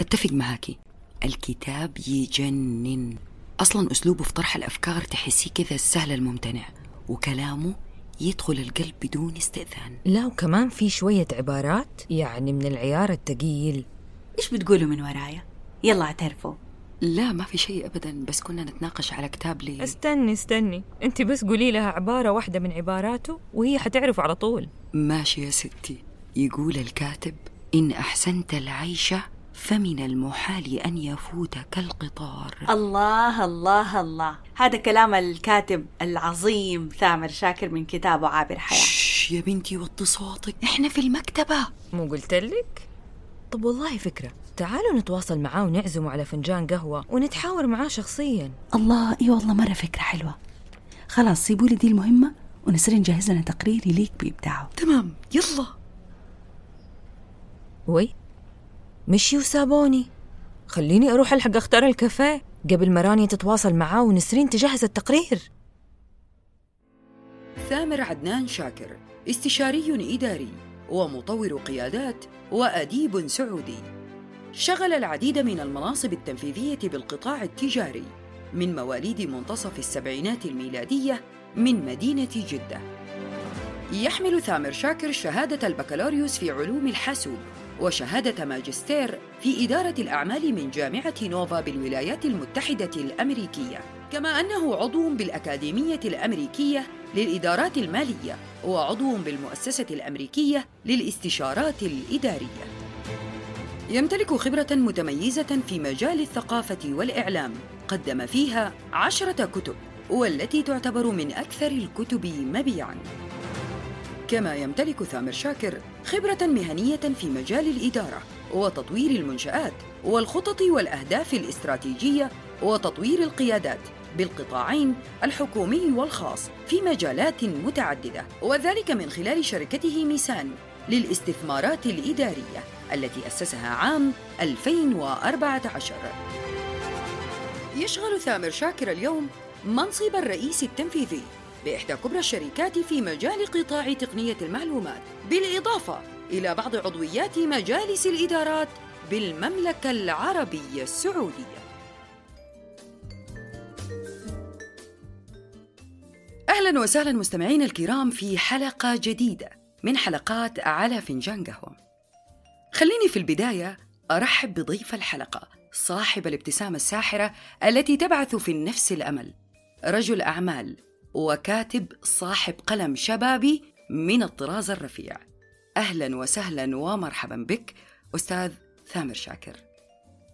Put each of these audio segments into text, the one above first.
أتفق معاكي الكتاب يجنن. أصلا أسلوبه في طرح الأفكار تحسيه كذا السهل الممتنع وكلامه يدخل القلب بدون استئذان. لا وكمان في شوية عبارات يعني من العيار التقيل. إيش بتقولوا من ورايا؟ يلا اعترفوا. لا ما في شيء أبدا بس كنا نتناقش على كتاب لي. استني استني. أنت بس قولي لها عبارة واحدة من عباراته وهي حتعرف على طول. ماشي يا ستي. يقول الكاتب إن أحسنت العيش فمن المحال أن يفوتك القطار الله الله الله. هذا كلام الكاتب العظيم ثامر شاكر من كتابه عابر حياة. شش يا بنتي وطي صوتك إحنا في المكتبة. مو قلت لك؟ طب والله فكرة. تعالوا نتواصل معاه ونعزمه على فنجان قهوة ونتحاور معاه شخصيا. الله إي والله مرة فكرة حلوة. خلاص سيبوا لي دي المهمة ونصير نجهز لنا تقرير يليق بإبداعه. تمام يلا. وي. مشي وسابوني. خليني أروح ألحق أختار الكافيه قبل ما رانيا تتواصل معاه ونسرين تجهز التقرير. ثامر عدنان شاكر استشاري إداري ومطور قيادات وأديب سعودي. شغل العديد من المناصب التنفيذية بالقطاع التجاري من مواليد منتصف السبعينات الميلادية من مدينة جدة. يحمل ثامر شاكر شهادة البكالوريوس في علوم الحاسوب. وشهادة ماجستير في إدارة الأعمال من جامعة نوفا بالولايات المتحدة الأمريكية. كما أنه عضو بالأكاديمية الأمريكية للإدارات المالية وعضو بالمؤسسة الأمريكية للاستشارات الإدارية. يمتلك خبرة متميزة في مجال الثقافة والإعلام. قدم فيها عشرة كتب والتي تعتبر من أكثر الكتب مبيعاً. كما يمتلك ثامر شاكر خبرة مهنية في مجال الإدارة وتطوير المنشآت والخطط والأهداف الاستراتيجية وتطوير القيادات بالقطاعين الحكومي والخاص في مجالات متعددة وذلك من خلال شركته ميسان للاستثمارات الإدارية التي أسسها عام 2014 يشغل ثامر شاكر اليوم منصب الرئيس التنفيذي. بإحدى كبرى الشركات في مجال قطاع تقنية المعلومات بالإضافة إلى بعض عضويات مجالس الإدارات بالمملكة العربية السعودية. أهلا وسهلا مستمعينا الكرام في حلقة جديدة من حلقات على فنجان قهوة. خليني في البداية أرحب بضيف الحلقة صاحب الابتسامة الساحرة التي تبعث في النفس الأمل رجل أعمال وكاتب صاحب قلم شبابي من الطراز الرفيع. أهلا وسهلا ومرحبا بك أستاذ ثامر شاكر.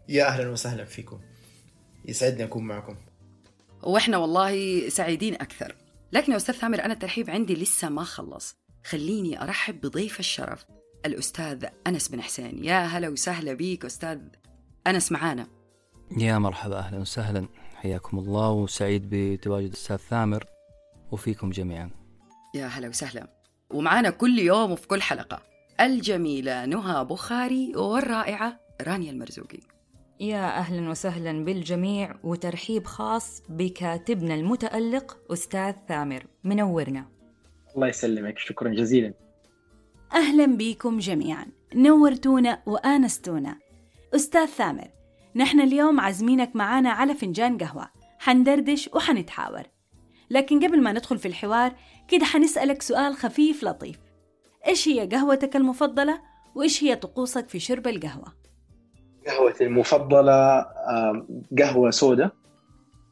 يا أهلا وسهلا فيكم. يسعدني أكون معكم. وإحنا والله سعيدين أكثر. لكن يا أستاذ ثامر أنا الترحيب عندي لسه ما خلص. خليني أرحب بضيف الشرف الأستاذ أنس بن حسين. يا هلا وسهلا بيك أستاذ أنس معانا. يا مرحبا أهلا وسهلا. حياكم الله وسعيد بتواجد الأستاذ ثامر. وفيكم جميعا. يا هلا وسهلا. ومعانا كل يوم وفي كل حلقة الجميلة نهى بخاري والرائعة رانيا المرزوقي. يا أهلا وسهلا بالجميع وترحيب خاص بكاتبنا المتألق أستاذ ثامر. منورنا. الله يسلمك شكرا جزيلا. أهلا بيكم جميعا. نورتونا وآنستونا. أستاذ ثامر نحن اليوم عازمينك معانا على فنجان قهوة. حندردش وحنتحاور. لكن قبل ما ندخل في الحوار كده حنسألك سؤال خفيف لطيف. إيش هي قهوتك المفضلة؟ وإيش هي طقوسك في شرب القهوة؟ قهوتي المفضلة قهوة سوداء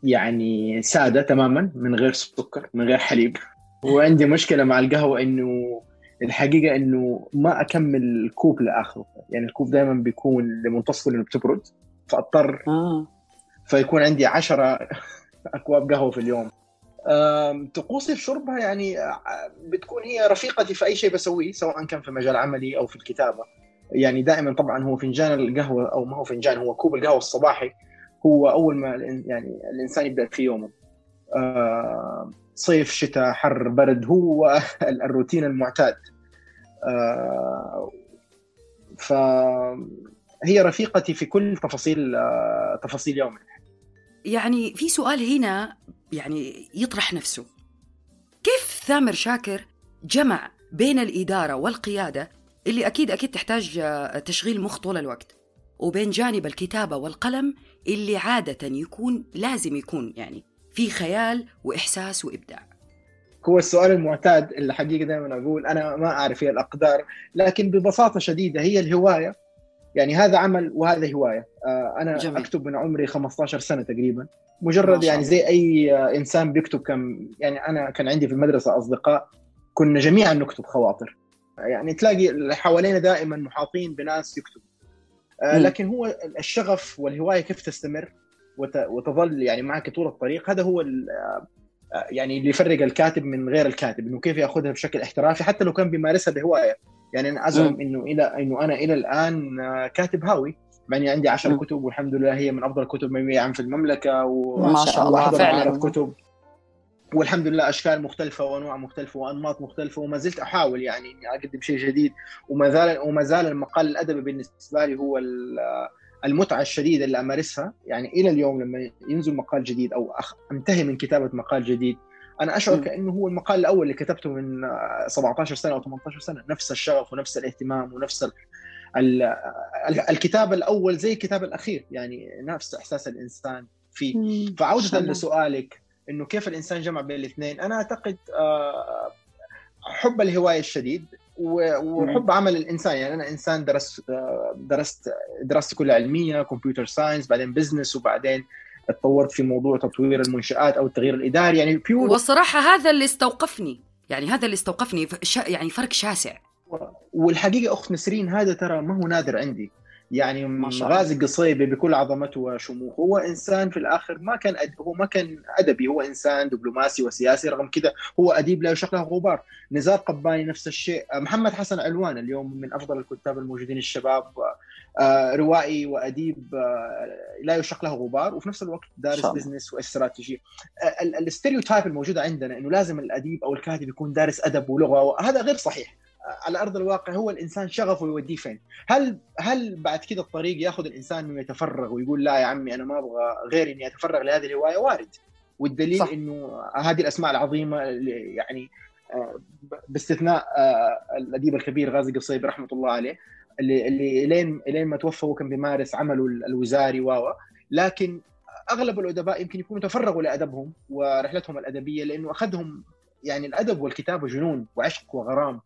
يعني سادة تماما من غير سكر من غير حليب. وعندي مشكلة مع القهوة إنه الحقيقة إنه ما أكمل الكوب لآخره. يعني الكوب دائما بيكون لمنتصفه لأنه بتبرد فأضطر آه. فيكون عندي عشرة أكواب قهوة في اليوم. طقوسي في شربها يعني بتكون هي رفيقتي في أي شيء بسويه سواء كان في مجال عملي أو في الكتابة. يعني دائما طبعا هو فنجان القهوة أو ما هو فنجان هو كوب القهوة الصباحي. هو أول ما يعني الإنسان يبدأ في يومه. صيف شتاء حر برد هو الروتين المعتاد. فهي رفيقتي في كل تفاصيل تفاصيل يومي. يعني في سؤال هنا يعني يطرح نفسه. كيف ثامر شاكر جمع بين الإدارة والقيادة اللي أكيد أكيد تحتاج تشغيل مخ طول الوقت وبين جانب الكتابة والقلم اللي عادة يكون لازم يكون يعني في خيال وإحساس وإبداع. هو السؤال المعتاد اللي حقيقة دائما أقول أنا ما أعرف هي الأقدار لكن ببساطة شديدة هي الهواية. يعني هذا عمل وهذا هواية. آه، أنا جميل. أكتب من عمري 15 سنة تقريبا. مجرد يعني زي أي إنسان بيكتب كم يعني أنا كان عندي في المدرسة أصدقاء كنا جميعا نكتب خواطر. يعني تلاقي اللي حوالينا دائما محاطين بناس يكتبوا. آه، لكن هو الشغف والهواية كيف تستمر وتظل يعني معك طول الطريق هذا هو آه، يعني اللي يفرق الكاتب من غير الكاتب إنه كيف يأخذها بشكل احترافي حتى لو كان بيمارسها بهواية. يعني أنا أزعم إنه إلى إنه أنا إلى الآن آه، كاتب هاوي مع إني عندي 10 كتب والحمد لله هي من أفضل الكتب مبيعا في المملكة وما شاء الله فعلا. كتب. والحمد لله أشكال مختلفة وأنواع مختلفة وأنماط مختلفة وما زلت أحاول يعني إني أقدم شيء جديد وما زال وما زال المقال الأدبي بالنسبة لي هو المتعة الشديدة اللي أمارسها. يعني إلى اليوم لما ينزل مقال جديد أو أنتهي من كتابة مقال جديد أنا أشعر كأنه هو المقال الأول اللي كتبته من 17 سنة أو 18 سنة. نفس الشغف ونفس الاهتمام ونفس ال الكتاب الأول زي الكتاب الأخير. يعني نفس إحساس الإنسان فيه. فعودة لسؤالك إنه كيف الإنسان جمع بين الاثنين؟ أنا أعتقد آه، حب الهواية الشديد وحب عمل الإنسان. يعني أنا إنسان درست آه، درست دراستي كلها علمية computer science بعدين business وبعدين اتطورت في موضوع تطوير المنشآت أو التغيير الإداري يعني pure والصراحه هذا اللي استوقفني يعني هذا اللي استوقفني يعني فرق شاسع. والحقيقة أخت نسرين هذا ترى ما هو نادر عندي. يعني غازي القصيبي بكل عظمته وشموخه. هو إنسان في الآخر ما كان أد... هو ما كان أدبي. هو إنسان دبلوماسي وسياسي رغم كذا هو أديب لا يشق له غبار. نزار قباني نفس الشيء. محمد حسن علوان اليوم من أفضل الكتاب الموجودين الشباب. روائي وأديب آه، لا يشق له غبار وفي نفس الوقت دارس بزنس واستراتيجي آه، ال stereotype الموجوده عندنا إنه لازم الأديب أو الكاتب يكون دارس أدب ولغة هذا غير صحيح. على أرض الواقع هو الإنسان شغفه يوديه فين؟ هل هل بعد كذا الطريق يأخذ الإنسان إنه يتفرغ ويقول لا يا عمي أنا ما أبغى غير إني أتفرغ لهذه الهوايه وارد. والدليل صح. إنه هذه الأسماء العظيمة اللي يعني آه، باستثناء آه، الأديب الكبير غازي قصيبي رحمة الله عليه اللي اللي لين لين ما توفى هو كان بيمارس عمله الوزاري و لكن أغلب الأدباء يمكن يكونوا تفرغوا لأدبهم ورحلتهم الأدبية لأنه أخذهم يعني الأدب والكتابة جنون وعشق وغرام.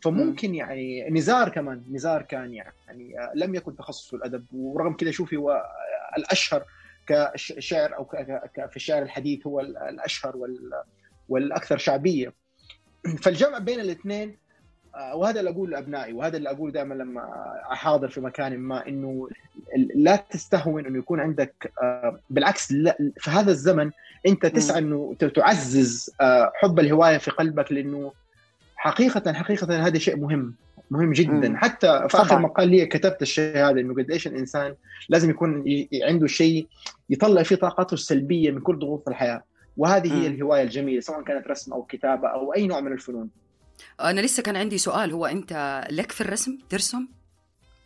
فممكن يعني نزار كمان نزار كان يعني لم يكن تخصصه الأدب. ورغم كذا شوفي هو الأشهر كشعر أو في الشعر الحديث هو الأشهر والأكثر شعبية. فالجمع بين الاثنين وهذا اللي أقوله لأبنائي وهذا اللي أقوله دائما لما أحاضر في مكان ما إنه لا تستهون إنه يكون عندك آه، بالعكس في هذا الزمن أنت تسعى إنه تعزز آه، حب الهواية في قلبك لأنه حقيقة حقيقة هذا شيء مهم مهم جدا. مم. حتى في آخر مقال لي كتبت الشيء هذا إنه قد إيش الإنسان لازم يكون عنده شيء يطلع فيه طاقته السلبية من كل ضغوط الحياة. وهذه مم. هي الهواية الجميلة سواء كانت رسم أو كتابة أو أي نوع من الفنون. أنا لسه كان عندي سؤال هو أنت لك في الرسم؟ ترسم؟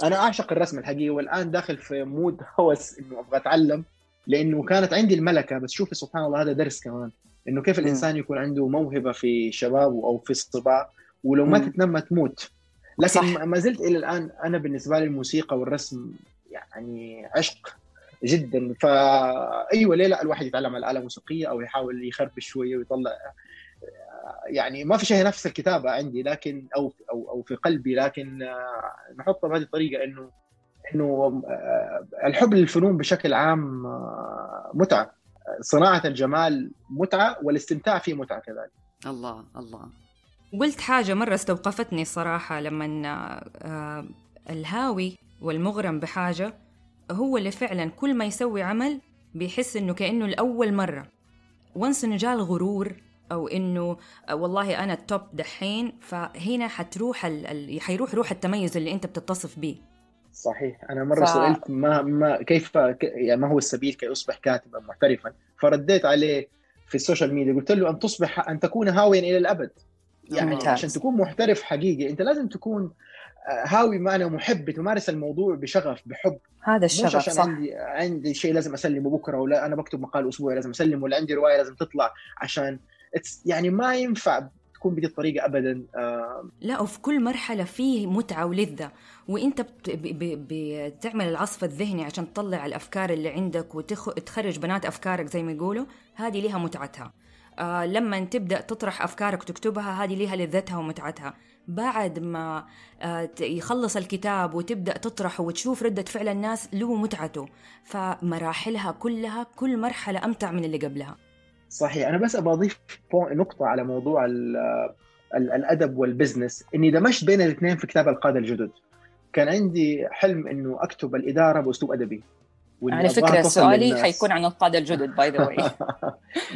أنا أعشق الرسم الحقيقة والآن داخل في مود هوس إنه أبغى أتعلم لأنه كانت عندي الملكة. بس شوفي سبحان الله هذا درس كمان. إنه كيف الإنسان يكون عنده موهبة في شبابه أو في الصبا ولو ما تتنمى تموت. لكن صح. ما زلت إلى الآن أنا بالنسبة لي الموسيقى والرسم يعني عشق جدا. فايوه ليه لا الواحد يتعلم على الآلة الموسيقية أو يحاول يخربش شوية ويطلع يعني ما في شيء نفس الكتابة عندي لكن أو أو أو في قلبي لكن نحطها بهذه الطريقة إنه إنه الحب للفنون بشكل عام متعة. صناعة الجمال متعة والاستمتاع فيه متعة كذلك. الله الله. قلت حاجة مرة استوقفتني صراحة لما آه، الهاوي والمغرم بحاجة هو اللي فعلا كل ما يسوي عمل بيحس إنه كأنه لأول مرة. once إنه جاء الغرور أو إنه آه، والله أنا ال top دحين فهنا حتروح ال... حيروح روح التميز اللي أنت بتتصف به صحيح أنا مرة ف... سألت ما ما كيف يعني ما هو السبيل كي اصبح كاتبا محترفا فرديت عليه في ال social media قلت له أن تصبح أن تكون هاويا إلى الأبد يعني ممتاز. عشان تكون محترف حقيقي أنت لازم تكون آه، هاوي معناه محب تمارس الموضوع بشغف بحب هذا الشغف مش عشان صح. عندي عندي شيء لازم أسلمه بكرة ولا أنا بكتب مقال أسبوعي لازم أسلمه ولا عندي روايه لازم تطلع عشان يعني ما ينفع تكون بهذه الطريقة ابدا. لا وفي كل مرحلة فيه متعة ولذة. وإنت بتعمل العصف الذهني عشان تطلع الأفكار اللي عندك وتخرج بنات أفكارك زي ما يقولوا هذه لها متعتها. آه لما تبدأ تطرح أفكارك وتكتبها هذه لها لذتها ومتعتها. بعد ما آه يخلص الكتاب وتبدأ تطرحه وتشوف ردة فعل الناس له متعته. فمراحلها كلها كل مرحلة أمتع من اللي قبلها. صحيح. أنا بس أبغى أضيف نقطة على موضوع الأدب وال business إني دمجت بين الاثنين في كتاب القادة الجدد. كان عندي حلم إنه أكتب الإدارة بأسلوب أدبي. على فكرة سؤالي حيكون عن القادة الجدد by the way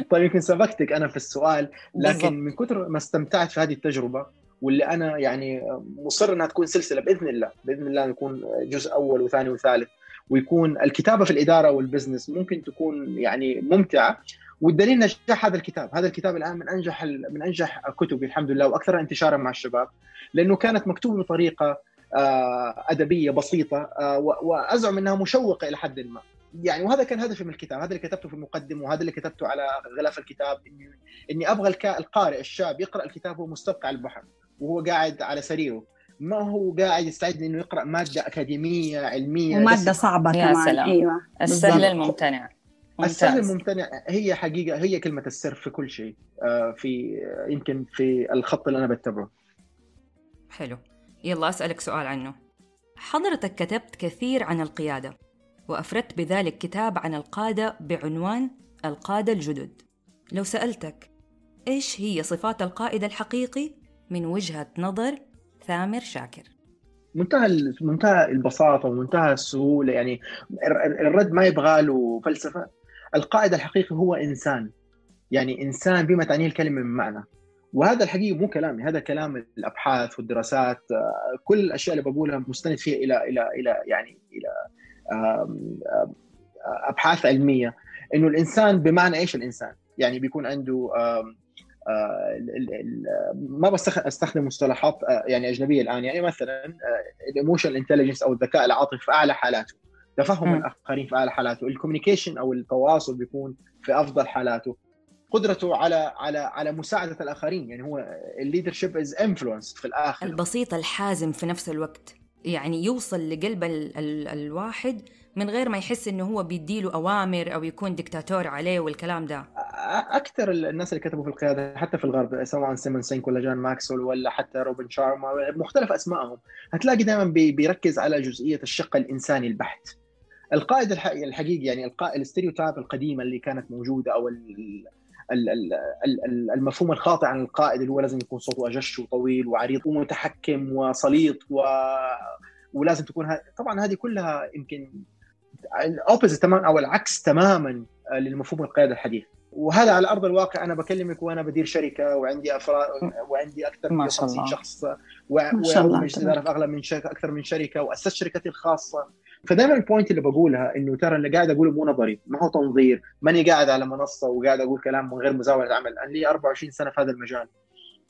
طيب يمكن سبقتك أنا في السؤال لكن بالضبط. من كثر ما استمتعت في هذه التجربة واللي أنا يعني مصر إنها تكون سلسلة بإذن الله بإذن الله يكون جزء أول وثاني وثالث ويكون الكتابة في الإدارة والبزنس ممكن تكون يعني ممتعة. والدليل نجاح هذا الكتاب. هذا الكتاب الآن من أنجح من أنجح كتبي الحمد لله واكثرها انتشارا مع الشباب لأنه كانت مكتوبة بطريقة آه، أدبية بسيطة آه، وأزعم إنها مشوقة إلى حد ما. يعني وهذا كان هدفي من الكتاب. هذا اللي كتبته في المقدمة وهذا اللي كتبته على غلاف الكتاب اني إني أبغى القارئ الشاب يقرأ الكتاب وهو مستبقع على البحر وهو قاعد على سريره. ما هو قاعد يستعد إنه يقرأ مادة أكاديمية علمية؟ ومادة صعبة يا كمان. سلام. أيوه. السهل الممتنع. السهل الممتنع هي حقيقة هي كلمة السر في كل شيء. آه، في يمكن في الخط اللي أنا بتبعه. حلو. يلا أسألك سؤال عنه. حضرتك كتبت كثير عن القيادة وأفردت بذلك كتاب عن القادة بعنوان القادة الجدد. لو سألتك إيش هي صفات القائد الحقيقي؟ من وجهة نظر ثامر شاكر. منتهى منتهى البساطة ومنتهى السهولة. يعني الرد ما يبغى له فلسفة. القائد الحقيقي هو إنسان. يعني إنسان بما تعنيه الكلمة من معنى. وهذا الحقيقة مو كلامي هذا كلام الأبحاث والدراسات كل الأشياء اللي بقولها مستند فيها إلى إلى إلى يعني إلى أبحاث علمية. إنه الإنسان بمعنى إيش الإنسان؟ يعني بيكون عنده آه، ما بستخدم مصطلحات آه، يعني أجنبية الآن. يعني مثلا ال emotional intelligence أو الذكاء العاطفي في أعلى حالاته. تفهم الآخرين في أعلى حالاته. ال communication أو التواصل بيكون في أفضل حالاته. قدرته على على على مساعدة الآخرين. يعني هو ال leadership is influence في الآخر البسيط الحازم في نفس الوقت. يعني يوصل لقلب ال ال الواحد من غير ما يحس إنه هو بيديله أوامر أو يكون دكتاتور عليه والكلام ده. أكثر الناس اللي كتبوا في القيادة حتى في الغرب سواء سيمون سينك ولا جون ماكسويل ولا حتى روبن شارما مختلف أسمائهم. هتلاقي دائما بيركز على جزئية الشق الإنساني البحت. القائد الحقيقي يعني القائد ال stereotype القديمة اللي كانت موجودة أو المفهوم الخاطئ عن القائد اللي هو لازم يكون صوته أجش وطويل وعريض ومتحكم وسليط و... ولازم تكون ه... طبعا هذه كلها يمكن ال opposite تماما أو العكس تماما للمفهوم القيادة الحديث. وهذا على أرض الواقع أنا بكلمك وأنا بدير شركة وعندي افراد وعندي أكثر من 50 شخص ومجلس اداره في أغلب من شركه أكثر من شركة واسست شركتي الخاصة. فدائما ال point اللي بقولها إنه ترى اللي قاعد أقوله مو نظري ما هو تنظير ماني قاعد على منصة وقاعد أقول كلام من غير مزاولة عمل. أنا لي 24 سنة في هذا المجال.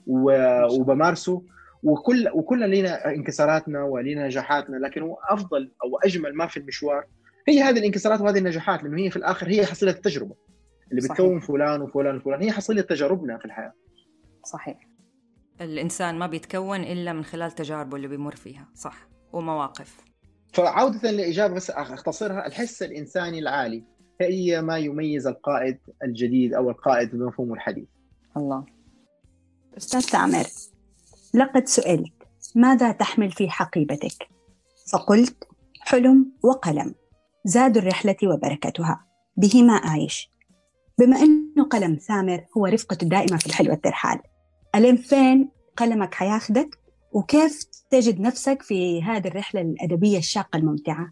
وبمارسه. وكل وكلنا لنا انكساراتنا ولنا نجاحاتنا لكن هو أفضل أو أجمل ما في المشوار هي هذه الانكسارات وهذه النجاحات لأنه هي في الآخر هي حصيلة التجربة. اللي بتكون فلان وفلان وفلان هي حصيلة تجاربنا في الحياة. صحيح. الإنسان ما بيتكون إلا من خلال تجاربه اللي بيمر فيها صح. ومواقف. فعودة للإجابة بس أختصرها الحس الإنساني العالي. هي ما يميز القائد الجديد أو القائد بمفهومه الحديث. الله. أستاذ تامر لقد سئلت ماذا تحمل في حقيبتك؟ فقلت حلم وقلم زاد الرحلة وبركتها. بهما أعيش. بما أنه قلم ثامر هو رفقته الدائمة في الحلوة الترحال ألين فين قلمك حياخدك وكيف تجد نفسك في هذه الرحلة الأدبية الشاقة الممتعة؟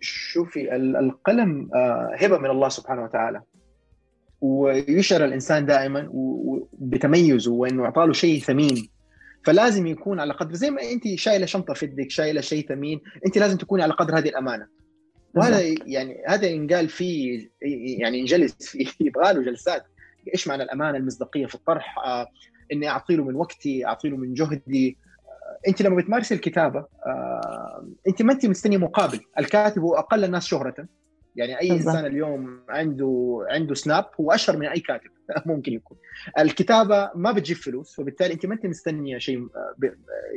شوفي القلم آه، هبة من الله سبحانه وتعالى. ويشعر الإنسان دائما بتميزه وإنه أعطاه شيء ثمين. فلازم يكون على قدر زي ما انت شايلة شنطة في يدك شايلة شيء ثمين انت لازم تكوني على قدر هذه الأمانة. وهذا يعني هذا ينقال فيه يعني ينجلس فيه يبغى له جلسات. إيش معنى الأمانة المصداقية في الطرح؟ آه إني اعطي له من وقتي اعطي له من جهدي انت لما بتمارسي الكتابة آه انت ما انت مستني مقابل. الكاتب هو أقل الناس شهرة. يعني أي بالضبط. إنسان اليوم عنده عنده سناب هو أشهر من أي كاتب. ممكن يكون. الكتابة ما بتجيب فلوس وبالتالي انت ما انت مستنية شيء آه،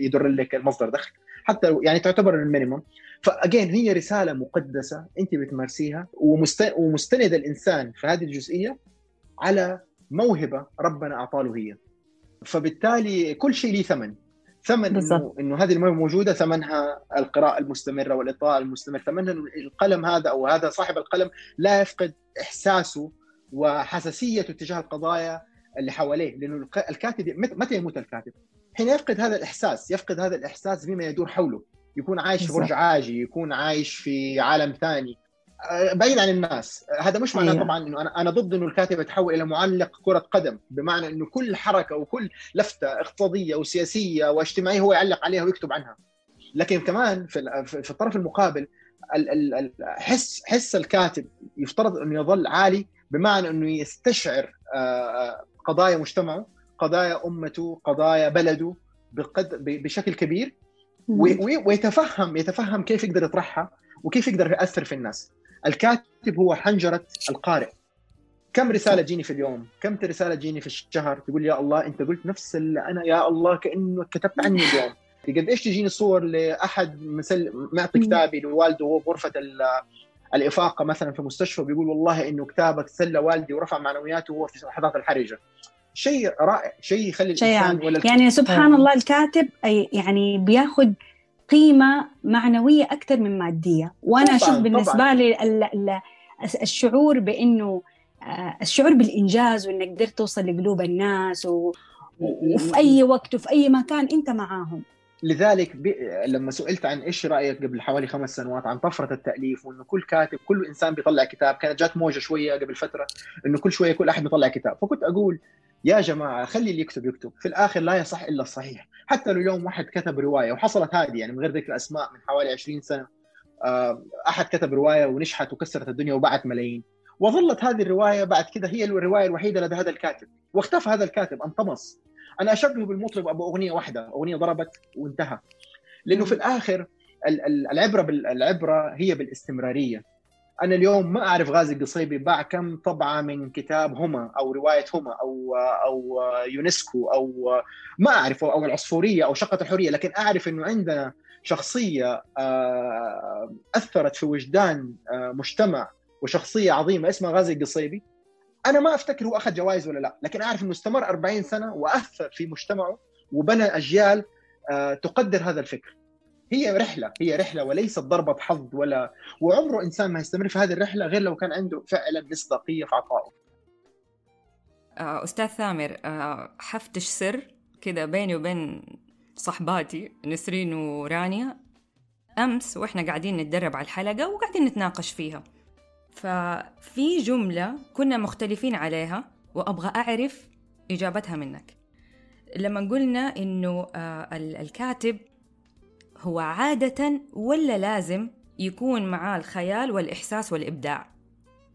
يدر لك المصدر دخل. حتى يعني تعتبر ال minimum فاجين هي رسالة مقدسة انت بتمارسيها ومستند الإنسان في هذه الجزئية على موهبة ربنا اعطاه هي. فبالتالي كل شيء له ثمن. ثمن انه إنه هذه الموهبه موجودة ثمنها القراءة المستمرة والاطلاع المستمر ثمنها القلم هذا أو هذا صاحب القلم لا يفقد إحساسه وحساسيته تجاه القضايا اللي حواليه لأنه الكاتب متى يموت الكاتب؟ حين يفقد هذا الإحساس يفقد هذا الإحساس بما يدور حوله. يكون عايش في برج عاجي يكون عايش في عالم ثاني. بعيد عن الناس. هذا مش معناه أيوة. طبعا إنه أنا أنا ضد إنه الكاتب يتحول إلى معلق كرة قدم بمعنى إنه كل حركة وكل لفتة اقتصادية وسياسية واجتماعية هو يعلق عليها ويكتب عنها. لكن كمان في في الطرف المقابل حس حس الكاتب يفترض أنه يظل عالي بمعنى إنه يستشعر آه، آه، قضايا مجتمعه قضايا أمته قضايا بلده بشكل كبير ويتفهم يتفهم كيف يقدر يطرحها وكيف يقدر يأثر في الناس. الكاتب هو حنجرة القارئ. كم رسالة تجيني في اليوم؟ كم رسالة تجيني في الشهر؟ تقول يا الله أنت قلت نفس اللي أنا يا الله كانه كتبت عني اليوم. قد إيش تجيني صور لأحد مسل معطي كتابي لوالده وهو بغرفة الإفاقة مثلا في مستشفى بيقول والله إنه كتابك سلى والدي ورفع معنوياته وهو في اللحظات الحرجه شيء رائع شيء يخلي شيء الإنسان ولا يعني سبحان الله الكاتب أي يعني بياخذ قيمة معنوية أكثر من مادية. وأنا أشوف بالنسبة طبعاً. لي الشعور بإنه آه، الشعور بالإنجاز وإنك قدرت توصل لقلوب الناس و... وفي أي وقت وفي أي مكان أنت معاهم. لذلك ب... لما سئلت عن إيش رأيك قبل حوالي خمس سنوات عن طفرة التأليف وإنه كل كاتب كل إنسان بيطلع كتاب كانت جات موجة شوية قبل فترة إنه كل شوية كل أحد بيطلع كتاب. فكنت أقول يا جماعة خلي اللي يكتب يكتب. في الآخر لا يصح إلا الصحيح. حتى لو اليوم واحد كتب رواية وحصلت هذه يعني من غير ذكر أسماء من حوالي 20 سنة آه، أحد كتب رواية ونجحت وكسرت الدنيا وباعت ملايين. وظلت هذه الرواية بعد كذا هي الرواية الوحيدة لدى هذا الكاتب. واختفى هذا الكاتب انطمس. أنا اشبهه بالمطرب أبو أغنية واحدة. أغنية ضربت وانتهى. لأنه في الآخر العبرة العبرة هي بالاستمرارية. أنا اليوم ما أعرف غازي القصيبي باع كم طبعة من كتاب هما أو روايه هما أو أو يونسكو أو ما اعرف أو العصفورية أو شقة الحريه لكن أعرف إنه عندنا شخصية آه، أثرت في وجدان آه، مجتمع وشخصية عظيمة اسمها غازي القصيبي أنا ما أفتكر هو أخذ جوائز ولا لا لكن أعرف إنه استمر 40 سنة وأثر في مجتمعه وبنى أجيال آه، تقدر هذا الفكر. هي رحلة هي رحلة وليست ضربة حظ ولا وعمره إنسان ما يستمر في هذه الرحلة غير لو كان عنده فعلا مصداقيه في عطائه أستاذ ثامر آه، حفتش سر كذا بيني وبين صحباتي نسرين ورانيا أمس وإحنا قاعدين نتدرب على الحلقة وقاعدين نتناقش فيها. ففي جملة كنا مختلفين عليها وأبغى أعرف إجابتها منك. لما قلنا إنه آه، الكاتب هو عادة ولا لازم يكون معاه الخيال والإحساس والإبداع؟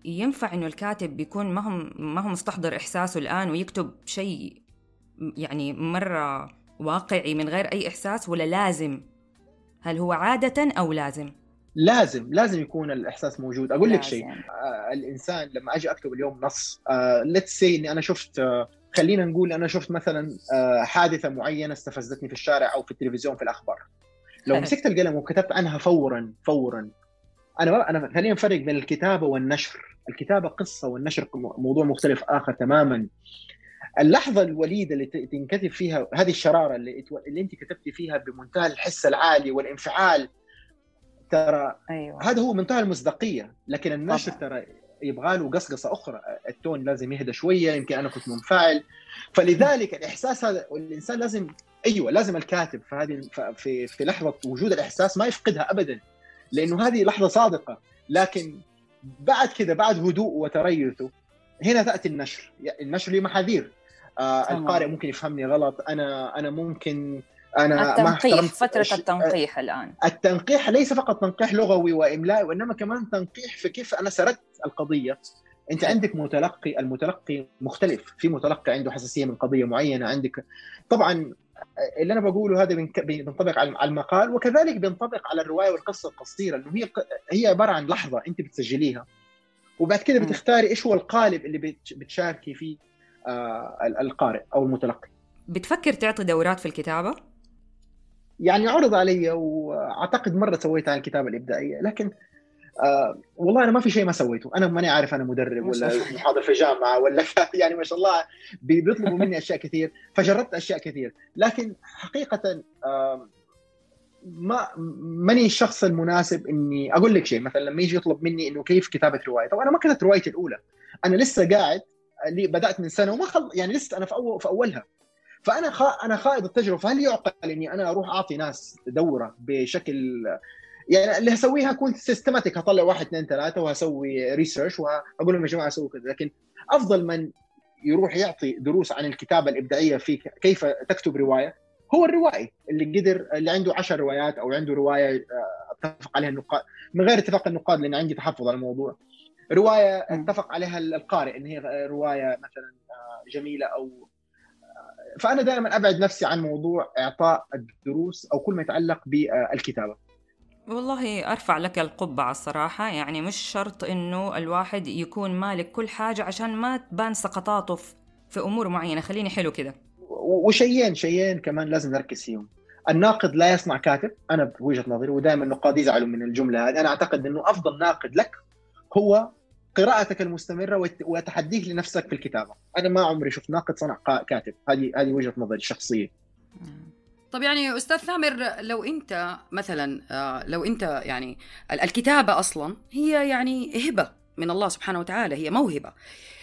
ينفع إنه الكاتب بيكون ما هم ما هو مستحضر إحساسه الآن ويكتب شيء يعني مرة واقعي من غير أي إحساس ولا لازم؟ هل هو عادة أو لازم؟ لازم لازم يكون الإحساس موجود. أقول لك شيء. آه الإنسان لما أجي أكتب اليوم نص آه let's say إني أنا شفت آه خلينا نقول أنا شفت مثلا آه حادثة معينة استفزتني في الشارع أو في التلفزيون في الأخبار. لو مسكت القلم وكتبت عنها فورا فورا. أنا أنا خلينا نفرق بين الكتابة والنشر. الكتابة قصة والنشر موضوع مختلف آخر تماما. اللحظة الوليدة اللي تنكتب فيها هذه الشرارة اللي اللي أنت كتبتي فيها بمنتهى الحس العالي والانفعال ترى أيوة. هذا هو منتهى المصداقية. لكن النشر. ترى يبغى له قصقصة أخرى. التون لازم يهدى شوية يمكن أنا كنت منفعل. فلذلك الإحساس هذا الانسان لازم أيوه لازم الكاتب في هذه في في لحظة وجود الإحساس ما يفقدها ابدا لأنه هذه لحظة صادقة. لكن بعد كذا بعد هدوء وتريثه هنا تأتي النشر. النشر له محاذير. آه القارئ ممكن يفهمني غلط. أنا أنا ممكن أنا التنقيح ما فترة التنقيح الآن. التنقيح ليس فقط تنقيح لغوي وإملائي وإنما كمان تنقيح في كيف أنا سردت القضية. أنت عندك متلقي المتلقي مختلف. في متلقي عنده حساسية من قضية معينة عندك طبعا اللي أنا بقوله هذا بينطبق على المقال وكذلك بينطبق على الرواية والقصة القصيرة إنه هي هي عبارة عن لحظة أنت بتسجليها. وبعد كده بتختاري إيش هو القالب اللي بتشاركي فيه آه القارئ أو المتلقي. بتفكر تعطي دورات في الكتابة؟ يعني عرض علي وأعتقد مرة سويت عن الكتابة الإبداعية لكن آه والله أنا ما في شيء ما سويته. أنا ماني عارف أنا مدرب ولا محاضر في جامعة ولا يعني ما شاء الله بيطلبوا مني أشياء كثير. فجربت أشياء كثير. لكن حقيقة آه ما ماني الشخص المناسب إني أقول لك شيء. مثلا لما يجي يطلب مني إنه كيف كتابة رواية. طبعا أنا ما كتبت روايتي الأولى. أنا لسه قاعد اللي بدأت من سنة وما خل... يعني لسه أنا في أول في أولها. فأنا خا... أنا خائض التجربة. فهل يعقل إني أنا أروح أعطي ناس دورة بشكل يعني اللي هسويها أكون systematic هطلع واحد اثنين ثلاثة وهسوي research وهقول لهم يا جماعة سووا كذا. لكن أفضل من يروح يعطي دروس عن الكتابة الإبداعية في كيف تكتب رواية هو الروائي اللي قدر اللي عنده 10 روايات أو عنده رواية آه، أتفق عليها النقاد من غير اتفاق النقاد لأن عندي تحفظ على الموضوع. رواية أتفق عليها القارئ إن هي رواية مثلا آه، جميلة أو آه، فأنا دائما أبعد نفسي عن موضوع إعطاء الدروس أو كل ما يتعلق بالكتابة. والله أرفع لك القبعة الصراحة. يعني مش شرط إنه الواحد يكون مالك كل حاجة عشان ما تبان سقطاته في أمور معينة. خليني حلو كده. وشيئين شيئين كمان لازم نركز فيهم. الناقد لا يصنع كاتب. أنا بوجهة نظري ودائما النقاد يزعلوا من الجملة هذه. أنا أعتقد إنه أفضل ناقد لك هو قراءتك المستمرة وتحديك لنفسك في الكتابة. أنا ما عمري شفت ناقد صنع كاتب. هذه هذه وجهة نظري الشخصية. طب يعني أستاذ ثامر لو أنت مثلا آه، لو أنت يعني الكتابة أصلا هي يعني هبه من الله سبحانه وتعالى هي موهبة.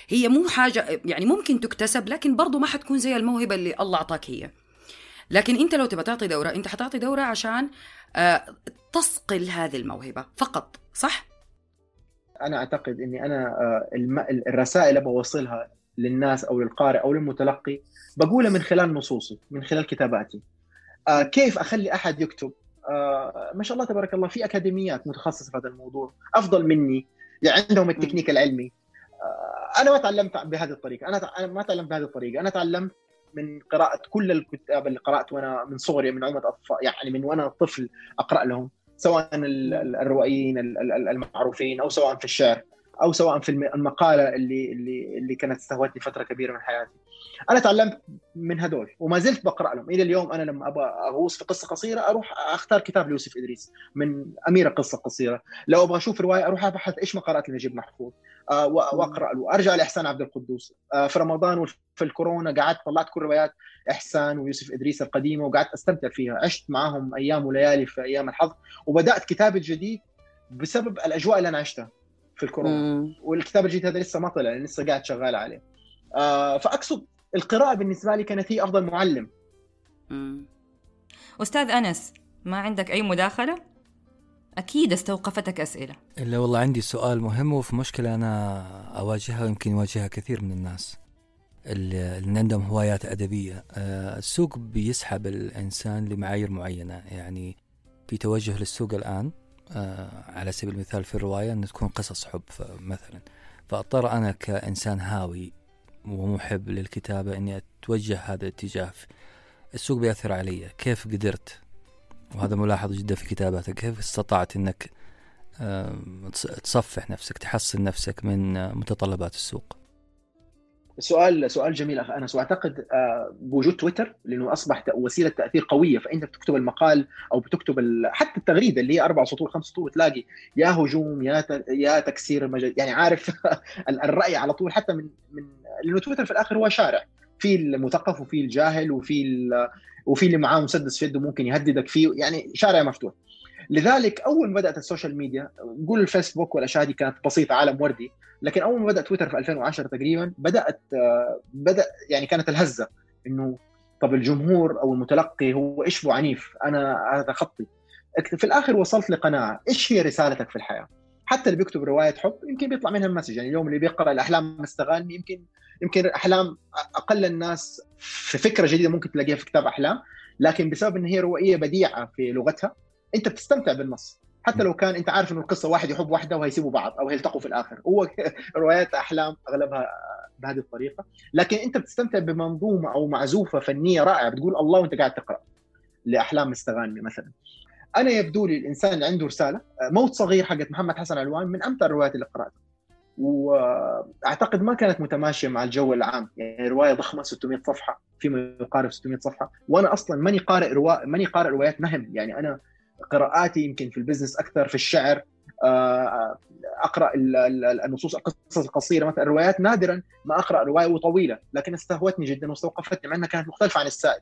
هي مو حاجة يعني ممكن تكتسب لكن برضه ما حتكون زي الموهبة اللي الله أعطاك هي. لكن أنت لو تبغى تعطي دورة أنت حتعطي دورة عشان آه، تصقل هذه الموهبة فقط صح؟ أنا أعتقد إني أنا آه، الرسائل اللي بوصلها للناس أو للقارئ أو للمتلقي بقولها من خلال نصوصي من خلال كتاباتي. كيف أخلي أحد يكتب؟ ما شاء الله تبارك الله في أكاديميات متخصصة في هذا الموضوع أفضل مني يعني عندهم التكنيك العلمي. أنا ما تعلمت بهذه الطريقة أنا ما تعلمت بهذه الطريقة. أنا تعلمت من قراءة كل الكتاب اللي قرأت وأنا من صغري من عمر أطفال يعني من وأنا طفل أقرأ لهم سواء الروائيين المعروفين أو سواء في الشعر أو سواء في المقالة اللي اللي اللي كانت استهوتني فترة كبيرة من حياتي. أنا تعلمت من هدول وما زلت بقرأ لهم. إلى اليوم أنا لما أبغى أغوص في قصة قصيرة أروح أختار كتاب ليوسف إدريس من اميره قصه قصيره، لو أبغى أشوف رواية أروح أبحث إيش مقالات لنجيب محفوظ. آه، وأقرأ له، أرجع لإحسان عبد القدوس. آه، في رمضان وفي الكورونا قعدت طلعت كل روايات إحسان ويوسف إدريس القديمة وقعدت أستمتع فيها، عشت معاهم أيام وليالي في أيام الحظ وبدأت كتابه جديد بسبب الأجواء اللي أنا عشتها في الكورونا. والكتاب الجديد هذا لسه ما طلع لسه قاعد شغال عليه. آه فأقصد القراءة بالنسبة لي كانت هي أفضل معلم. مم. أستاذ أنس ما عندك أي مداخلة؟ أكيد استوقفتك أسئلة. إلا والله عندي سؤال مهم وفي مشكلة أنا أواجهها ويمكن يواجهها كثير من الناس. اللي عندهم هوايات أدبية. آه، السوق بيسحب الإنسان لمعايير معينة. يعني في توجه للسوق الآن آه، على سبيل المثال في الرواية أن تكون قصص حب مثلا. فأضطر أنا كإنسان هاوي ومحب للكتابة أني أتوجه هذا الاتجاه. السوق بيأثر علي. كيف قدرت؟ وهذا ملاحظ جدا في كتاباتك. كيف استطعت أنك تصفح نفسك تحصن نفسك من متطلبات السوق؟ سؤال سؤال جميل اخ أنس. وأعتقد آه، بوجود تويتر لأنه اصبح وسيلة تأثير قوية. فإنت بتكتب المقال أو بتكتب حتى التغريده اللي هي أربع سطور خمس سطور تلاقي يا هجوم يا يا تكسير المجال. يعني عارف الرأي على طول حتى من من لأنه تويتر في الآخر هو شارع. في المثقف وفي الجاهل وفي وفي اللي معاه مسدس في يده ممكن يهددك فيه. يعني شارع مفتوح. لذلك أول ما بدأت ال social media قول الفيسبوك والاشياء هذه كانت بسيطة عالم وردي لكن أول ما بدا تويتر في 2010 تقريبا بدأت بدأ يعني كانت الهزة إنه طب الجمهور أو المتلقي هو إيش بو عنيف؟ أنا هذا خطي. في الآخر وصلت لقناعة إيش هي رسالتك في الحياة؟ حتى اللي بيكتب رواية حب يمكن بيطلع منها مسج يعني اليوم اللي بيقرأ الأحلام مستغاني يمكن يمكن أحلام أقل الناس في فكرة جديدة ممكن تلاقيها في كتاب أحلام لكن بسبب إن هي روائية بديعة في لغتها انت بتستمتع بالنص. حتى لو كان انت عارف انه القصة واحد يحب واحدة وهيسيبوا بعض أو هيلتقوا في الآخر. هو روايات أحلام أغلبها بهذه الطريقة. لكن انت بتستمتع بمنظومة أو معزوفة فنية رائعة بتقول الله وأنت قاعد تقرأ لأحلام مستغانمه مثلا. أنا يبدو لي الإنسان اللي عنده رسالة موت صغير حقت محمد حسن علوان من أمتع الروايات اللي قرأتها. وأعتقد ما كانت متماشية مع الجو العام. يعني رواية ضخمة 600 صفحة فيما يقارب 600 صفحة. وأنا أصلا ماني قارئ روايه ماني قارئ روايات نهم. يعني أنا قراءاتي يمكن في البزنس أكثر في الشعر آه، أقرأ النصوص القصص القصيرة مثلا الروايات نادرا ما أقرأ رواية طويله لكن استهوتني جدا واستوقفتني مع إنها كانت مختلفة عن السائد.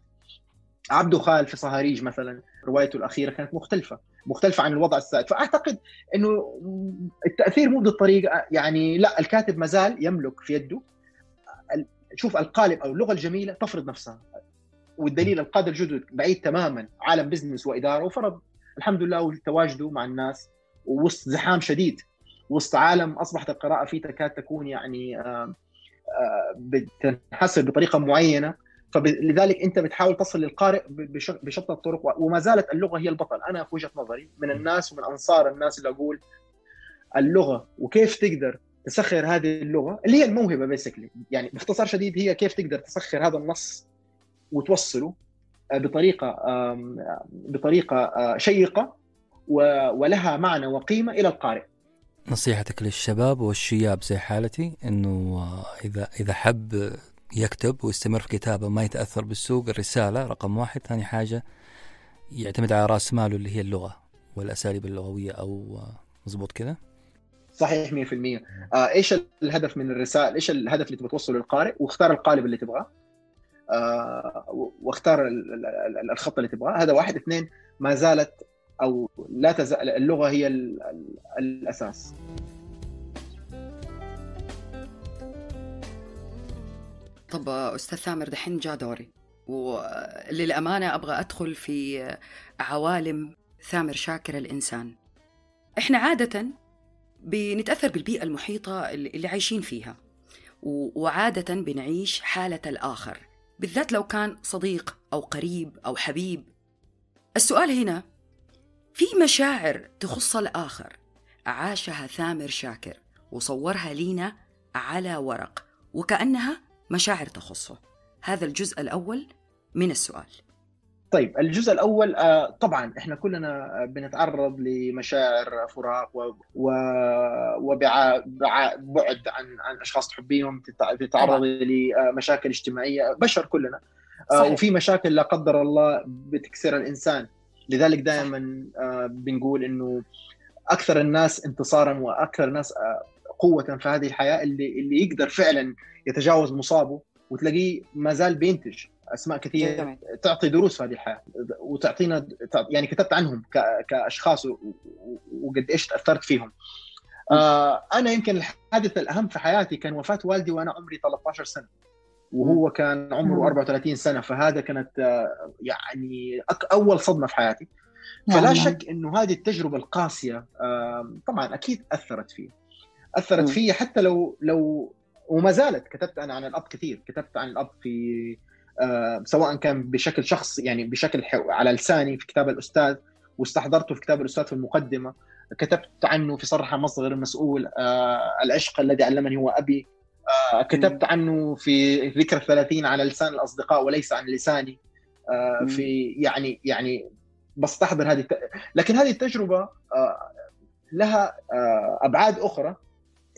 عبده خال في صهاريج مثلا روايته الأخيرة كانت مختلفة مختلفة عن الوضع السائد. فأعتقد إنه التأثير مو بالطريقة يعني لا الكاتب ما زال يملك في يده. شوف القالب أو اللغة الجميلة تفرض نفسها والدليل القاده الجدد بعيد تماما عالم بزنس وإدارة وفرض الحمد لله تواجده مع الناس ووسط زحام شديد. وسط عالم أصبحت القراءة فيه تكاد تكون يعني آه، آه، بتنحسر بطريقة معينة. فلذلك أنت بتحاول تصل للقارئ بشتى الطرق وما زالت اللغة هي البطل. أنا في وجهة نظري من الناس ومن أنصار الناس اللي أقول اللغة وكيف تقدر تسخر هذه اللغة اللي هي الموهبة بيسكلي يعني باختصار شديد هي كيف تقدر تسخر هذا النص وتوصله بطريقة بطريقة شيقة ولها معنى وقيمة إلى القارئ. نصيحتك للشباب والشياب زي حالتي إنه إذا إذا حب يكتب ويستمر في كتابه ما يتأثر بالسوق الرسالة رقم واحد ثاني حاجة يعتمد على رأس ماله اللي هي اللغة والأساليب اللغوية أو مضبوط كذا؟ صحيح 100% آه إيش الهدف من الرسائل؟ إيش الهدف اللي تبغى توصله للقارئ؟ واختار القالب اللي تبغاه. آه واختار الخط اللي تبغاه، هذا واحد اثنين ما زالت أو لا تزال اللغة هي الأساس. طب أستاذ ثامر دحين جاء دوري وللأمانة أبغى أدخل في عوالم ثامر شاكر الإنسان. إحنا عادة بنتأثر بالبيئة المحيطة اللي عايشين فيها وعادة بنعيش حالة الآخر بالذات لو كان صديق أو قريب أو حبيب. السؤال هنا في مشاعر تخص الآخر. عاشها ثامر شاكر وصورها لينا على ورق وكأنها مشاعر تخصه. هذا الجزء الأول من السؤال. طيب الجزء الأول آه، طبعا إحنا كلنا بنتعرض لمشاعر فراق وبعد عن عن أشخاص تحبيهم تتعرض لمشاكل اجتماعية بشر كلنا. آه، صحيح. وفي مشاكل لا قدر الله بتكسر الإنسان. لذلك دائما آه، بنقول إنه أكثر الناس انتصارا وأكثر الناس قوة في هذه الحياة اللي اللي يقدر فعلا يتجاوز مصابه وتلاقيه ما زال بينتج. أسماء كثيره تعطي دروس في هذه الحياة وتعطينا يعني كتبت عنهم كأشخاص وقد إيش تأثرت فيهم. آه أنا يمكن الحادث الأهم في حياتي كان وفاة والدي وأنا عمري 13 سنة. وهو كان عمره 34 سنة فهذا كانت آه، يعني أول صدمة في حياتي. فلا نعم. شك إنه هذه التجربة القاسية طبعا أكيد أثرت فيه. أثرت فيه حتى لو لو وما زالت كتبت أنا عن الأب كثير كتبت عن الأب في سواء كان بشكل شخصي يعني بشكل على لساني في كتاب الأستاذ واستحضرته في كتاب الأستاذ في المقدمة. كتبت عنه في صرحه مصدر المسؤول آه، العشق الذي علمني هو أبي. آه، كتبت عنه في ذكر الثلاثين على لسان الأصدقاء وليس عن لساني. في يعني يعني بستحضر هذه لكن هذه التجربة لها أبعاد أخرى.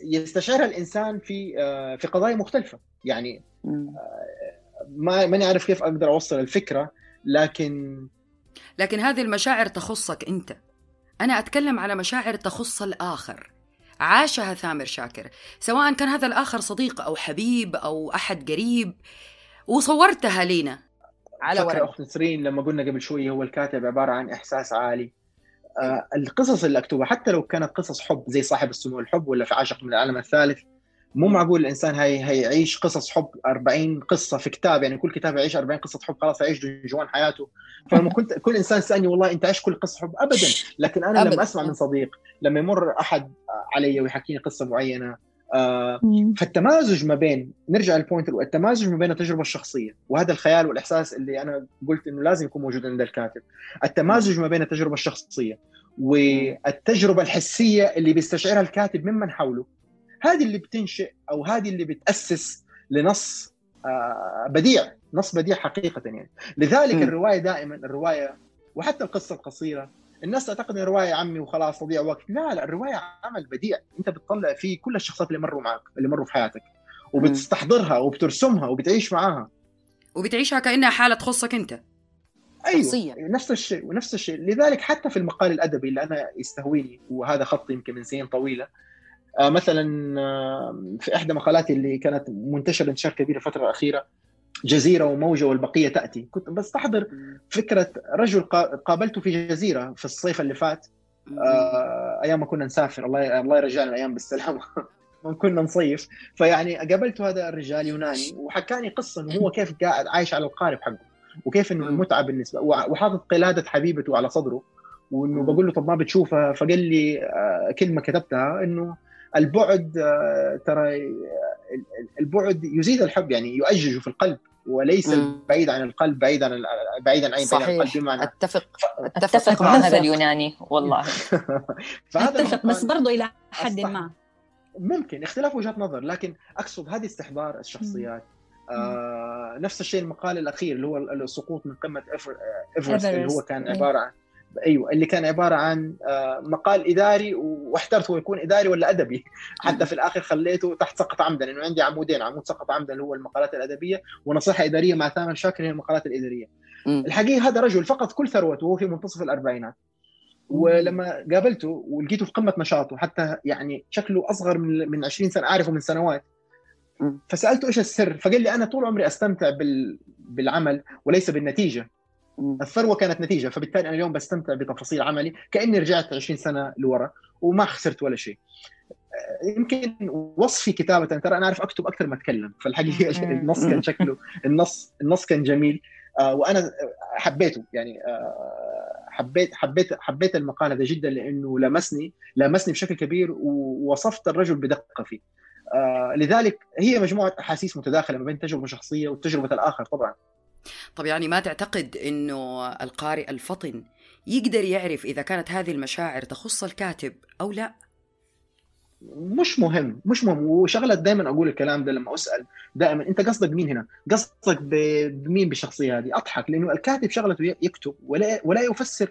يستشعرها الإنسان في في قضايا مختلفة. يعني ما ماني عارف كيف أقدر أوصل الفكرة لكن لكن هذه المشاعر تخصك أنت. أنا أتكلم على مشاعر تخص الآخر. عاشها ثامر شاكر. سواء كان هذا الآخر صديق أو حبيب أو أحد قريب وصورتها لينا. على ورق. أخت نسرين لما قلنا قبل شوي هو الكاتب عبارة عن إحساس عالي. آه القصص اللي أكتبها حتى لو كانت قصص حب زي صاحب السمو الحب ولا في عاشق من العالم الثالث مو معقول الإنسان هي هيعيش قصص حب 40 قصة في كتاب يعني كل كتاب يعيش 40 قصة حب خلاص يعيش جوان حياته. فلما كنت كل إنسان سألني والله أنت عشت كل قصة حب؟ ابدا. لكن أنا أبداً. لما أسمع من صديق لما يمر أحد علي ويحكيني قصة معينة آه فالتمازج ما بين نرجع للبوينت التمازج ما بين التجربة الشخصية وهذا الخيال والإحساس اللي أنا قلت إنه لازم يكون موجود عند الكاتب. التمازج ما بين التجربة الشخصية والتجربة الحسية اللي بيستشعرها الكاتب ممن حوله. هذه اللي بتنشئ أو هذه اللي بتأسس لنص آه، بديع نص بديع حقيقة يعني. لذلك م. الرواية دائما الرواية وحتى القصة القصيرة الناس تعتقد إن الرواية عمي وخلاص تضيع وقت. لا لا الرواية عمل بديع. أنت بتطلع فيه كل الشخصيات اللي مروا معك اللي مروا في حياتك وبتستحضرها وبترسمها وبتعيش معاها. وبتعيشها كأنها حالة تخصك أنت. أيوه شخصية. نفس الشيء ونفس الشيء. لذلك حتى في المقال الأدبي اللي أنا يستهويني وهذا خطي يمكن من سنين طويلة مثلا آه في إحدى مقالاتي اللي كانت منتشرة انتشار كبير الفترة الأخيرة جزيرة وموجة والبقية تأتي. كنت بستحضر فكرة رجل قابلته في جزيرة في الصيف اللي فات. آه أيام ما كنا نسافر. الله الله يرجعنا الأيام بالسلامة. ما كنا نصيف. فيعني قابلت هذا الرجال يوناني وحكاني قصة إنه هو كيف قاعد عايش على القارب حقه وكيف إنه المتعه بالنسبة وحاطط قلادة حبيبته على صدره. وإنه بقول له طب ما بتشوفها؟ فقال لي آه، كلمة كتبتها إنه البعد آه، ترى البعد يزيد الحب يعني يؤجج في القلب وليس. بعيد عن القلب بعيد عن بعيدا عن صحيح. القلب بمعنى. أتفق. أتفق مع هذا اليوناني والله. أتفق بس برضه إلى حد ما. ممكن اختلاف وجهات نظر لكن أقصد هذه استحضار الشخصيات. آه نفس الشيء المقال الأخير اللي هو السقوط من قمة إيفرست. اللي هو كان إيه. عبارة عن أيوه اللي كان عبارة عن آه مقال إداري واحترت هو يكون إداري ولا أدبي. حتى في الآخر خليته تحت سقط عمدا لأنه عندي عمودين عمود سقط عمدا اللي هو المقالات الأدبية ونصيحة إدارية مع ثامر شاكر هي المقالات الإدارية. الحقيقة هذا رجل فقد كل ثروته وهو في منتصف الأربعينات. ولما قابلته ولقيته في قمة نشاطه حتى يعني شكله أصغر من من 20 سنة أعرفه من سنوات. فسألته إيش السر؟ فقال لي أنا طول عمري أستمتع بال... بالعمل وليس بالنتيجة. الثروة كانت نتيجة فبالتالي أنا اليوم بستمتع بتفاصيل عملي كأني رجعت 20 سنة لورا وما خسرت ولا شيء. يمكن وصفي كتابة ترى أنا أعرف أكتب أكثر ما أتكلم فالحقيقة النص كان شكله النص النص كان جميل. آه، وأنا حبيته يعني آه، حبيت حبيت حبيت المقال هذا جدا لأنه لمسني لمسني بشكل كبير ووصفت الرجل بدقة فيه. آه، لذلك هي مجموعة أحاسيس متداخلة ما بين تجربة شخصية وتجربه الآخر طبعا. طب يعني ما تعتقد إنه القارئ الفطن يقدر يعرف إذا كانت هذه المشاعر تخص الكاتب أو لا مش مهم مش مهم وشغلة دائما أقول الكلام ده لما أسأل دائما أنت قصدك مين هنا؟ قصدك بمين بالشخصية هذه؟ أضحك لأنه الكاتب شغلته يكتب ولا ولا يفسر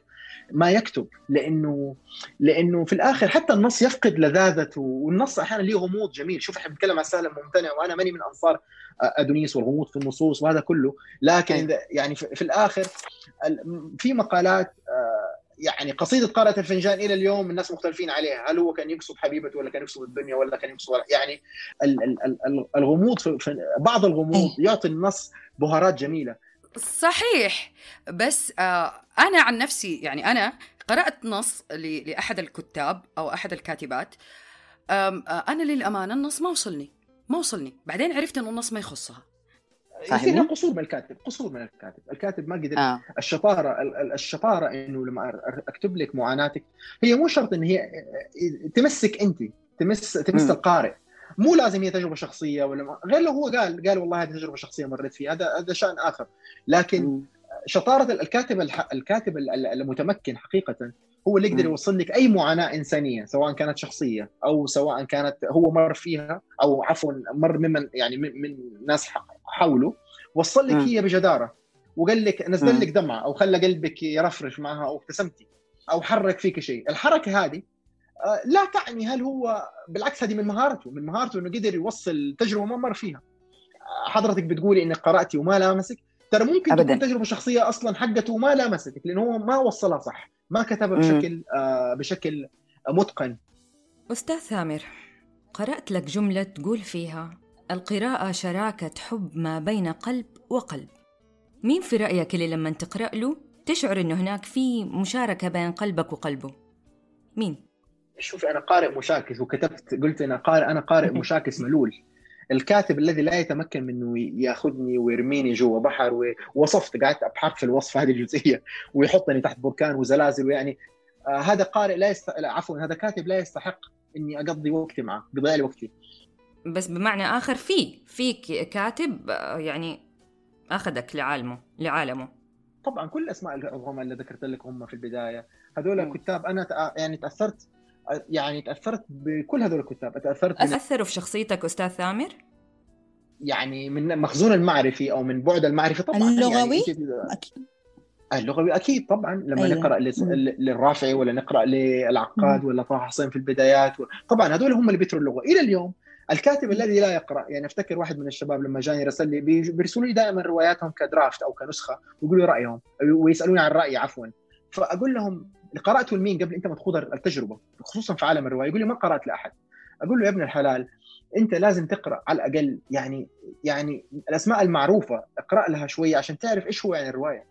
ما يكتب لأنه لأنه في الآخر حتى النص يفقد لذاذته والنص أحيانا له غموض جميل. شوف إحنا بنتكلم عن السهل الممتنع وأنا ماني من أنصار أدونيس والغموض في النصوص وهذا كله. لكن يعني في الآخر في مقالات آه، يعني قصيدة قارة الفنجان إلى اليوم الناس مختلفين عليها. هل هو كان يقصد حبيبته ولا كان يقصد الدنيا ولا كان يقصد يعني الغموض في بعض الغموض يعطي النص بهارات جميلة. صحيح. بس آه أنا عن نفسي يعني أنا قرأت نص لأحد الكتاب أو أحد الكاتبات. آه أنا للأمانة النص ما وصلني ما وصلني. بعدين عرفت إنه النص ما يخصها. فيها قصور من الكاتب قصور من الكاتب. الكاتب ما قدر آه. الشطارة الشطارة إنه لما أكتب لك معاناتك هي مو شرط إن هي تمسك أنت تمس تمس م. القارئ. مو لازم هي تجربة شخصية ولا ما غير لو هو قال قال والله هذه تجربة شخصية مريت فيها. هذا هذا شأن آخر. لكن شطارة الكاتب الكاتب المتمكن حقيقة هو اللي يقدر يوصل لك أي معاناة إنسانية سواء كانت شخصية أو سواء كانت هو مر فيها أو عفوا مر ممن يعني من, من ناس حوله وصل لك هي بجدارة وقال لك نزل لك دمعة أو خلى قلبك يرفرش معها أو ابتسمتي أو حرك فيك شيء. الحركة هذه لا تعني هل هو بالعكس هذه من مهارته من مهارته إنه قدر يوصل تجربة ما مر فيها. آه، حضرتك بتقولي إنك قرأتي وما لامسك. ترى ممكن أبداً. تكون تجربة شخصية أصلا حقته وما لامستك لأنه هو ما وصلها صح ما كتبها بشكل آه بشكل متقن. أستاذ ثامر قرأت لك جملة تقول فيها القراءة شراكة حب ما بين قلب وقلب. مين في رأيك اللي لما تقرأ له تشعر إنه هناك في مشاركة بين قلبك وقلبه؟ مين؟ شوفي أنا قارئ مشاكس وكتبت قلت أنا قارئ أنا قارئ مشاكس ملول. الكاتب الذي لا يتمكن من انه ياخذني ويرميني جوا بحر ووصفت قعدت ابحث في الوصف هذه الجزئية ويحطني تحت بركان وزلازل ويعني آه هذا قارئ لا يست... لا عفوا هذا كاتب لا يستحق إني أقضي وقتي معه قضاء لي وقتي. بس بمعنى آخر في في كاتب آه، يعني أخذك لعالمه لعالمه. طبعا كل الأسماء العظماء اللي ذكرت لك هم في البداية. هذول كتاب أنا يعني تأثرت يعني تأثرت بكل هذول الكتاب تأثرت أثروا في شخصيتك أستاذ ثامر؟ يعني من مخزون المعرفي أو من بعد المعرفي طبعا يعني اللغوي؟ يعني أكيد. اللغوي أكيد طبعا لما أيوه. نقرأ للرافعي ولا نقرأ للعقاد ولا طه حسين في البدايات طبعا هذول هم اللي بيتروا اللغة. إلى اليوم الكاتب الذي لا يقرأ يعني أفتكر واحد من الشباب لما جاني رسل لي بيرسلوا لي دائما رواياتهم كدرافت أو كنسخة ويقولوا رأيهم ويسألوني عن رأيي عفوا. فأقول لهم قراتوا لمين قبل أنت ما تخوض التجربة؟ خصوصا في عالم الرواية. يقول لي ما قرأت لأحد. أقول له يا ابن الحلال أنت لازم تقرأ على الأقل يعني يعني الأسماء المعروفة اقرأ لها شوية عشان تعرف إيش هو يعني الرواية.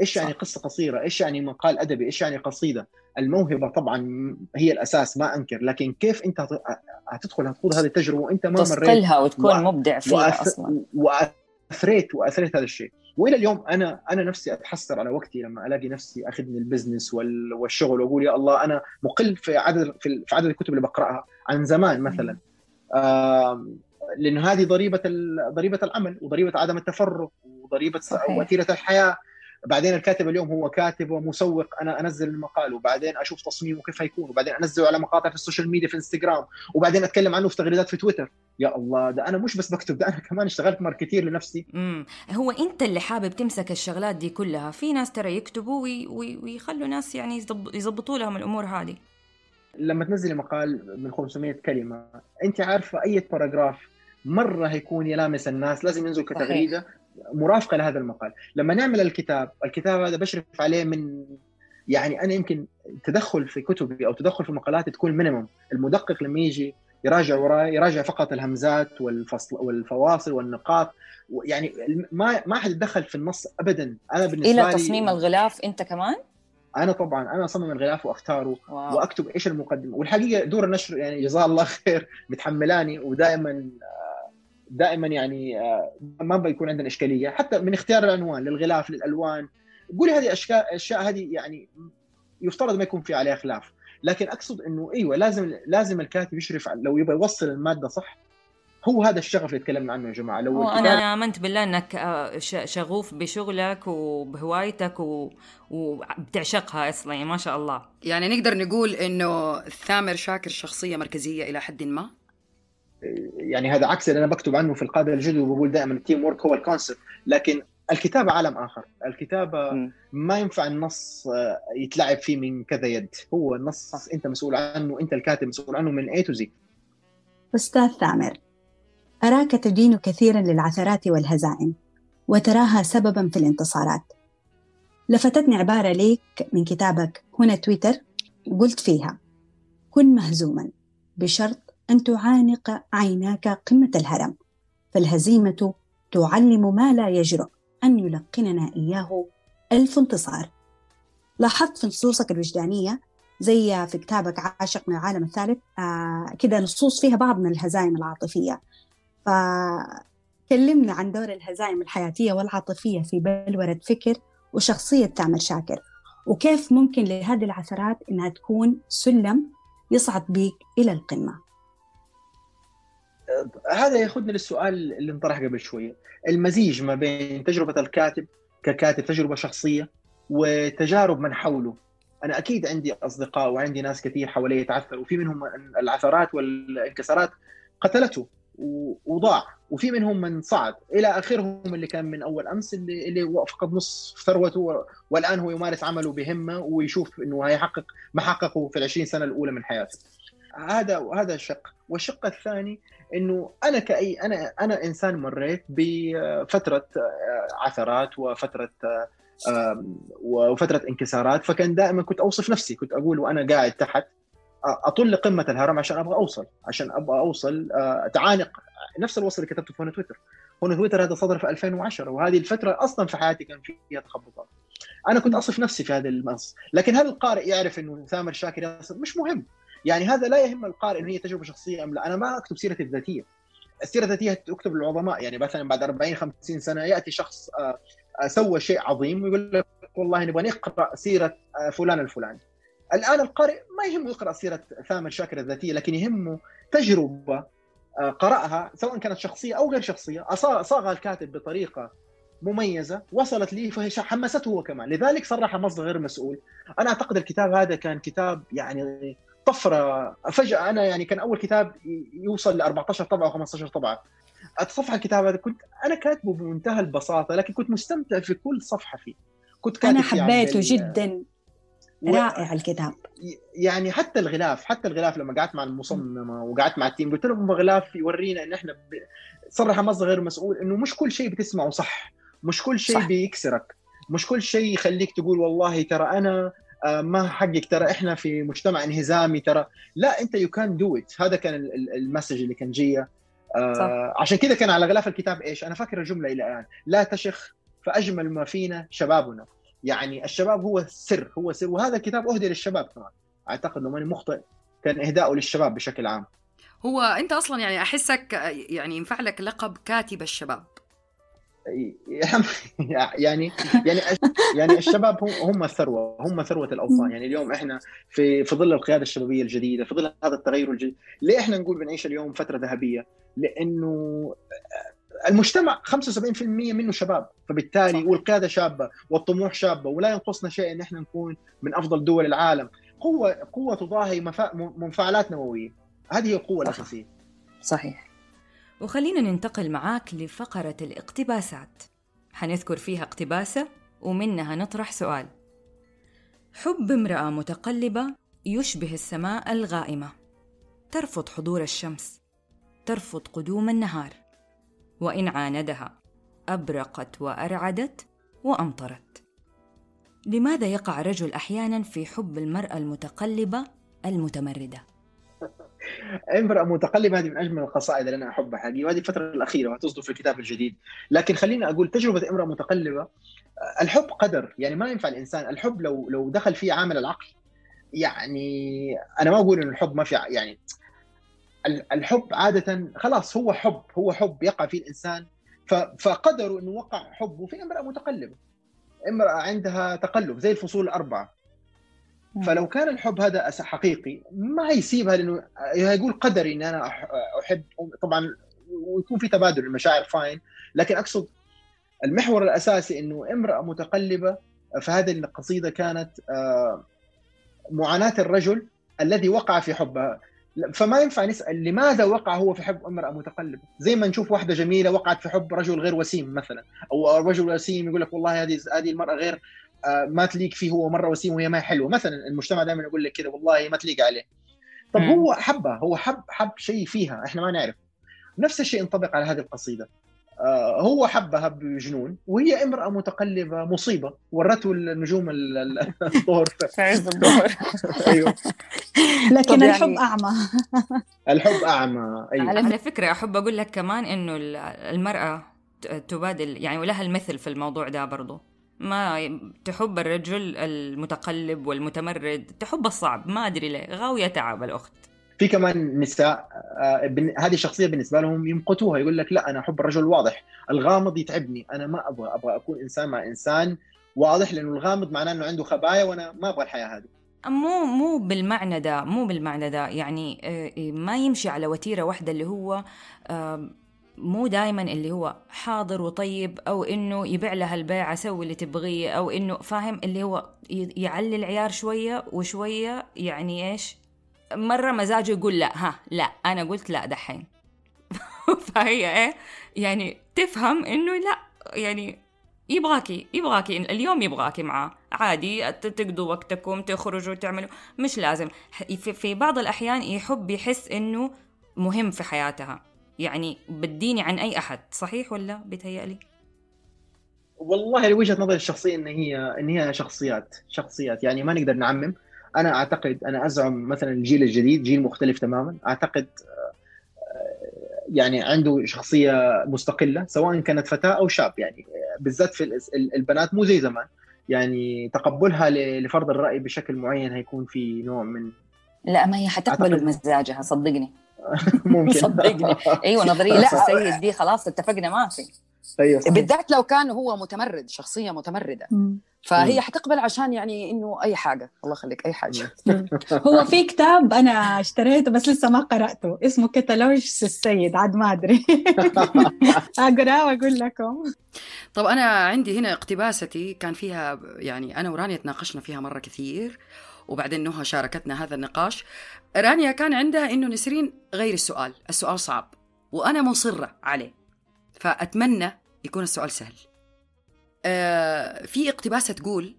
إيش يعني قصة قصيرة؟ إيش يعني مقال أدبي؟ إيش يعني قصيدة؟ الموهبة طبعا هي الأساس ما أنكر. لكن كيف أنت هتدخل هتخوض هذه التجربة وأنت ما مريت؟ تصقلها وتكون. مبدع فيها وأث... أصلا. وأثريت وأثريت هذا الشيء. وإلى اليوم أنا أنا نفسي أتحسر على وقتي لما ألاقي نفسي اخذني البزنس والشغل وأقول يا الله أنا مقل في عدد في عدد الكتب اللي بقرأها عن زمان مثلا. لأنه هذه ضريبة ضريبة العمل وضريبة عدم التفرغ وضريبة وتيره الحياة. بعدين الكاتب اليوم هو كاتب ومسوق أنا أنزل المقال وبعدين أشوف تصميمه كيف هيكون وبعدين أنزله على مقاطع في ال social media في إنستغرام وبعدين أتكلم عنه في تغريدات في تويتر. يا الله ده أنا مش بس بكتب ده أنا كمان اشتغلت marketer لنفسي. امم هو أنت اللي حابب تمسك الشغلات دي كلها؟ في ناس ترى يكتبوا وي... وي... ويخلوا ناس يعني يزبطوا لهم الأمور هذه. لما تنزلي مقال من 500 كلمة أنت عارفة أي paragraph مرة هيكون يلامس الناس لازم ينزل كتغريده مرافقة لهذا المقال. لما نعمل الكتاب الكتاب هذا بشرف عليه من يعني أنا يمكن تدخل في كتبي أو تدخل في مقالاتي تكون minimum المدقق لما يجي يراجع وراي يراجع فقط الهمزات والفصل والفواصل والنقاط. يعني ما ما حد يتدخل في النص ابدا. أنا بالنسبة إلى تصميم الغلاف أنت كمان؟ أنا طبعا أنا أصمم الغلاف وأختاره واو. وأكتب إيش المقدمة. والحقيقة دور النشر يعني جزاه الله خير متحملاني ودائما دائما يعني آه، ما بيكون عندنا إشكالية. حتى من اختيار العنوان للغلاف للألوان. قولي هذه اشياء أشياء هذه يعني يفترض ما يكون في عليها خلاف. لكن أقصد إنه إيوه لازم لازم الكاتب يشرف لو يبغى يوصل المادة صح هو هذا الشغف اللي تكلمنا عنه يا جماعة. لو أنا امنت بالله إنك آه، شغوف بشغلك وبهوايتك وبتعشقها أصلا يعني ما شاء الله. يعني نقدر نقول إنه ثامر شاكر شخصية مركزية إلى حد ما؟ يعني هذا عكس اللي أنا بكتب عنه في القاده الجدد وبقول دائما ال teamwork هو ال concept لكن الكتابة عالم آخر. الكتابة ما ينفع النص آه، يتلعب فيه من كذا يد. هو النص أنت مسؤول عنه أنت الكاتب مسؤول عنه من A to Z أستاذ ثامر أراك تدين كثيرا للعثرات والهزائم وتراها سببا في الانتصارات. لفتتني عباره ليك من كتابك هنا تويتر قلت فيها كن مهزوما بشرط أن تعانق عيناك قمة الهرم فالهزيمة تعلم ما لا يجرؤ. أن يلقننا إياه ألف انتصار. لاحظت في نصوصك الوجدانية زي في كتابك عاشق من العالم الثالث آه كده نصوص فيها بعض من الهزائم العاطفية. فكلمنا عن دور الهزائم الحياتية والعاطفية في بلورة فكر وشخصية تعمل شاكر وكيف ممكن لهذه العثرات إنها تكون سلم يصعد بيك إلى القمة. هذا ياخذنا للسؤال اللي انطرح قبل شوية. المزيج ما بين تجربة الكاتب ككاتب تجربة شخصية وتجارب من حوله. أنا أكيد عندي أصدقاء وعندي ناس كثير حوالي يتعثروا وفي منهم العثرات والانكسارات قتلته وضاع وفي منهم من صعد. إلى آخرهم اللي كان من أول أمس اللي اللي فقد نص ثروته والآن هو يمارس عمله بهمة ويشوف إنه هيحقق ما حققه في ال 20 سنة الأولى من حياته. هذا هذا شق، والشق الثاني إنه أنا كأي أنا أنا إنسان مريت بفترة آه، عثرات وفترة وفترة انكسارات فكان دائما كنت أوصف نفسي كنت أقول وأنا قاعد تحت أطل لقمه الهرم عشان أبغى أوصل عشان أبغى أوصل أتعانق. آه، نفس الوصف اللي كتبته في تويتر. هنا تويتر هذا صدر في 2010 وهذه الفترة أصلا في حياتي كان فيها تخبطات. أنا كنت أصف نفسي في هذا النص لكن هل القارئ يعرف إنه ثامر شاكر مش مهم. يعني هذا لا يهم القارئ انه هي تجربة شخصية أم لا. أنا ما أكتب سيرتي الذاتية. السيرة الذاتية تكتب للعظماء. يعني مثلا بعد 40 50 سنة يأتي شخص آه، آه، سوى شيء عظيم ويقول لك والله نبغى نقرا سيرة آه، فلان الفلاني. الآن القارئ ما يهمه يقرأ سيرة ثامر شاكر الذاتية لكن يهمه تجربة قرأها سواء كانت شخصية أو غير شخصية. صاغها الكاتب بطريقة مميزة وصلت لي فهي حمسته هو كمان. لذلك صرح مصدر غير مسؤول. أنا أعتقد الكتاب هذا كان كتاب يعني طفرة. فجأة أنا يعني كان أول كتاب يوصل ل 14 طبعة و 15 طبعة. أتصفح الكتاب هذا كنت أنا كاتبه بمنتهى البساطة لكن كنت مستمتع في كل صفحة فيه. كنت كاتب أنا حبيته جدا. رائع الكتاب. يعني حتى الغلاف حتى الغلاف لما قعدت مع المصممه وقعدت مع التيم قلت لهم غلاف يورينا إن إحنا ب... صرح مصدر غير مسؤول إنه مش كل شيء بتسمعه صح. مش كل شيء بيكسرك. مش كل شيء يخليك تقول والله ترى أنا ما حقك ترى إحنا في مجتمع انهزامي ترى. لا أنت you can do it هذا كان ال message اللي كان جيه آه عشان كذا كان على غلاف الكتاب إيش؟ أنا فاكر الجملة إلى الآن. لا تشخ فأجمل ما فينا شبابنا. يعني الشباب هو السر هو سر. وهذا الكتاب أهدي للشباب كمان. أعتقد لو ماني مخطئ. كان اهداءه للشباب بشكل عام. هو أنت أصلا يعني أحسك يعني ينفع لك لقب كاتب الشباب. يعني يعني يعني الشباب هم الثروه هم ثروة الأوطان. يعني اليوم إحنا في في ظل القيادة الشبابية الجديدة في ظل هذا التغير الجديد ليه إحنا نقول بنعيش اليوم فترة ذهبية؟ لأنه المجتمع 75% منه شباب. فبالتالي صح. والقيادة شابة والطموح شابة ولا ينقصنا شيء إن إحنا نكون من أفضل دول العالم. قوه قوة تضاهي منفعلات نووية. هذه هي القوة الأساسية. صحيح. وخلينا ننتقل معاك لفقرة الاقتباسات. حنذكر فيها اقتباسة ومنها نطرح سؤال. حب امرأة متقلبة يشبه السماء الغائمة. ترفض حضور الشمس ترفض قدوم النهار. وإن عاندها أبرقت وأرعدت وأمطرت. لماذا يقع رجل أحيانا في حب المرأة المتقلبة المتمردة؟ امرأة متقلبة هذه من أجمل القصائد اللي أنا أحبها. حقيقي وهذه الفترة الأخيرة وتصدر في الكتاب الجديد. لكن خليني أقول تجربة امرأة متقلبة الحب قدر. يعني ما ينفع الإنسان الحب لو لو دخل فيه عامل العقل يعني أنا ما أقول إنه الحب ما في يعني الحب عادة خلاص هو حب هو حب يقع فيه الإنسان. فقدروا إنه وقع حبه في امرأة متقلبة. امرأة عندها تقلب زي الفصول الأربعة. فلو كان الحب هذا حقيقي ما يسيبها لأنه يقول قدري إن أنا أحب. طبعا ويكون في تبادل المشاعر فاين لكن أقصد المحور الأساسي إنه امرأة متقلبة فهذه القصيدة كانت آه، معاناة الرجل الذي وقع في حبها. فما ينفع نسأل لماذا وقع هو في حب امرأة متقلبة؟ زي ما نشوف واحدة جميلة وقعت في حب رجل غير وسيم مثلا أو رجل وسيم يقول لك والله هذه هذه المرأة غير ما تليق فيه هو مرة وسيم وهي ما هي حلوة. مثلا المجتمع دائما يقول لك كذا والله ما تليق عليه. طب هو حبها هو حب حب شيء فيها إحنا ما نعرف. نفس الشيء ينطبق على هذه القصيدة. آه، هو حبها بجنون وهي امرأة متقلبة مصيبة. ورته النجوم الظهر في عز الظهر. أيوه. لكن الحب يعني أعمى. الحب أعمى أيوه. على فكرة أحب أقول لك كمان إنه المرأة تبادل يعني ولها المثل في الموضوع ده برضو. ما تحب الرجل المتقلب والمتمرد تحب الصعب ما أدري ليه غاوية تعب الأخت. في كمان نساء آه هذه الشخصية بالنسبة لهم يمقتوها يقول لك لا أنا أحب الرجل الواضح الغامض يتعبني أنا ما أبغى أبغى أكون إنسان مع إنسان واضح لأنه الغامض معناه إنه عنده خبايا وأنا ما أبغى الحياة هذه. مو مو بالمعنى ده مو بالمعنى ده يعني آه، ما يمشي على وتيرة واحدة اللي هو مو دائما اللي هو حاضر وطيب أو إنه يبيع لها البيعه سوي اللي تبغيه أو إنه فاهم؟ اللي هو يعلي العيار شوية وشوية يعني إيش؟ مرة مزاجه يقول لا ها لا أنا قلت لا دحين. فهي إيه؟ يعني تفهم إنه لا يعني يبغاكي يبغاكي اليوم يبغاكي معاه. عادي تقضوا وقتكم تخرجوا تعملوا. مش لازم. في بعض الأحيان يحب يحس إنه مهم في حياتها. يعني بديني عن أي أحد صحيح ولا؟ بيتهيألي. والله لوجهة نظري الشخصية إن هي إن هي شخصيات شخصيات. يعني ما نقدر نعمم. أنا أعتقد أنا أزعم مثلا الجيل الجديد جيل مختلف تماما. أعتقد آه، يعني عنده شخصية مستقلة سواء كانت فتاة أو شاب. يعني بالذات في البنات مو زي زمان. يعني تقبلها لفرض الرأي بشكل معين هيكون في نوع من لا ما هي حتقبل بمزاجها صدقني. ممكن. صدقني أيوه نظرية. السيد دي خلاص اتفقنا ما في. أيوه بالذات لو كان هو متمرد شخصية متمردة. فهي حتقبل عشان يعني إنه أي حاجة. الله يخليك أي حاجة. هو في كتاب أنا اشتريته بس لسه ما قرأته. اسمه كتالوج السيد عاد ما أدري. أقرأه وأقول لكم. طب أنا عندي هنا اقتباستي كان فيها يعني أنا ورانيا تناقشنا فيها مرة كثير. وبعدين نهى شاركتنا هذا النقاش رانيا كان عندها إنه نسرين غير السؤال السؤال صعب وأنا مصرة عليه فأتمنى يكون السؤال سهل. آه في اقتباسة تقول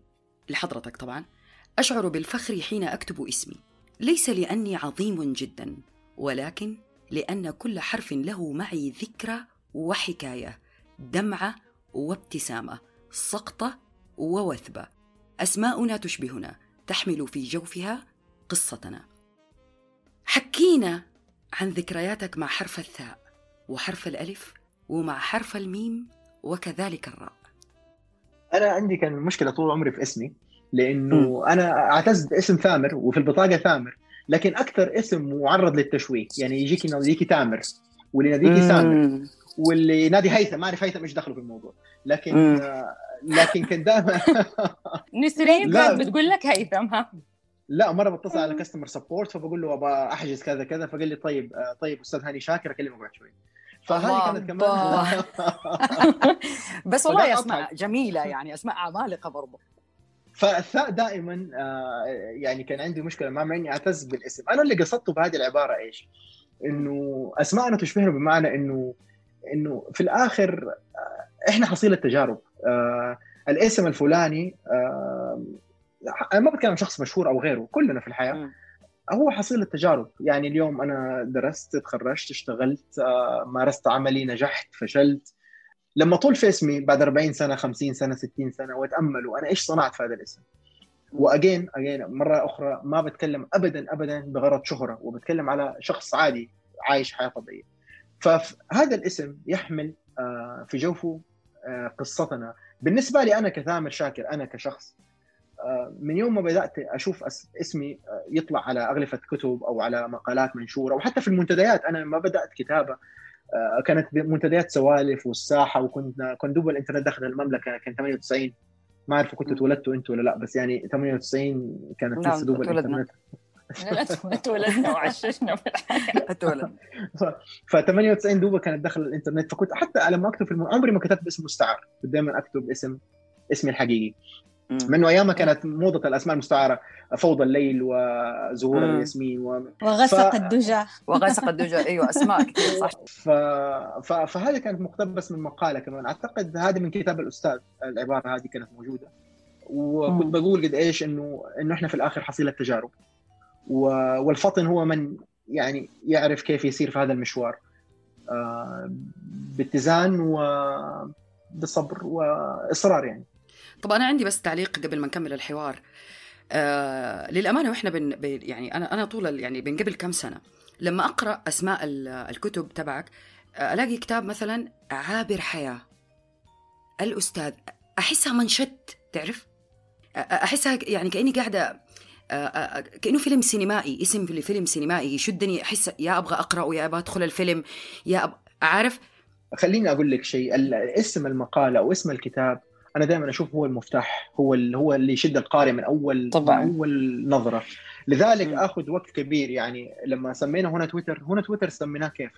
لحضرتك طبعا أشعر بالفخر حين أكتب اسمي ليس لأني عظيم جدا ولكن لأن كل حرف له معي ذكرى وحكاية دمعة وابتسامة سقطة ووثبة أسماؤنا تشبهنا تحمل في جوفها قصتنا. حكينا عن ذكرياتك مع حرف الثاء وحرف الألف ومع حرف الميم وكذلك الراء. أنا عندي كان مشكلة طول عمري في اسمي لأنه م. أنا اعتز باسم ثامر وفي البطاقة ثامر لكن أكثر اسم معرض للتشويه يعني يجيك يناديكي تامر واللي يناديكي ثامر. واللي ينادي هيثم ما أعرف هيثم إيش دخله في الموضوع. لكن آه لكن كان دائما نسرين كانت بتقول لك هيثم ها؟ لا مرة بتصل على كاستمر سبورت فبقول له أبغى أحجز كذا كذا فقال لي طيب آه طيب أستاذ هاني شاكر اكلمك بعد شوي. فهذه كانت كمان بس والله أسماء جميلة يعني أسماء عمالقة برضه فالثاء دائما يعني كان عندي مشكلة ما مع إني أعتز بالاسم. أنا اللي قصدته بهذه العبارة إيش؟ إنه أسماءنا تشبهنا بمعنى إنه إنه في الآخر إحنا حصيله تجارب الاسم الفلاني أنا ما بتكلم عن شخص مشهور أو غيره كلنا في الحياة. هو حصيل التجارب. يعني اليوم أنا درست تخرجت اشتغلت مارست عملي نجحت فشلت. لما طول في اسمي بعد 40 سنة 50 سنة 60 سنة وأتأمل وأنا إيش صنعت في هذا الاسم؟ وأجين أجين مرة أخرى ما بتكلم ابدا ابدا بغرض شهرة وبتكلم على شخص عادي عايش حياة طبيعية. فهذا الاسم يحمل في جوفه قصتنا. بالنسبة لي أنا كثامر شاكر أنا كشخص من يوم ما بدأت أشوف اسمي يطلع على أغلفة كتب أو على مقالات منشورة وحتى في المنتديات أنا ما بدأت كتابة كانت منتديات سوالف والساحة وكنت كنت دوب الانترنت دخل المملكة كان 98 ما أعرف كنتوا اتولدتوا أنتوا ولا لأ بس يعني 98 كانت لسه دوب الانترنت اتولدنا وعششنا في الحياة. اتولد ف 98 دوبة كانت دخل الإنترنت. فكنت حتى لما أكتب في. عمري ما كتبت اسم مستعار. كنت دائما أكتب اسم اسمي الحقيقي. منه ايامها كانت موضة الأسماء المستعارة فوضى الليل وزهور الياسمين و... وغسق ف... الدجى. وغسق الدجى. أيوه أسماء كثير صح. ف... ف... فهذه كانت مقتبس من مقالة كمان. أعتقد هذه من كتاب الأستاذ العبارة هذه كانت موجودة. وكنت بقول قد إيش انه إنه إحنا في الآخر حصيلة تجارب. والفطن هو من يعني يعرف كيف يسير في هذا المشوار. آه باتزان وبصبر وإصرار يعني. طب أنا عندي بس تعليق قبل ما نكمل الحوار. آه للأمانة وإحنا بن يعني أنا أنا طول يعني من قبل كم سنة لما أقرأ أسماء الكتب تبعك ألاقي كتاب مثلا عابر حياة. الأستاذ أحسها منشد تعرف؟ أحسها يعني كأني قاعدة كأنه فيلم سينمائي اسم فيلم سينمائي يشدني أحس يا أبغى أقرأ يا أبغى أدخل الفيلم يا أب... عارف؟ خليني أقول لك شيء اسم المقالة أو اسم الكتاب أنا دائما أشوف هو المفتاح هو اللي هو اللي يشد القارئ من أول طبعا. من أول نظرة. لذلك م. آخذ وقت كبير يعني لما سمينا هنا تويتر هنا تويتر سميناه كيف؟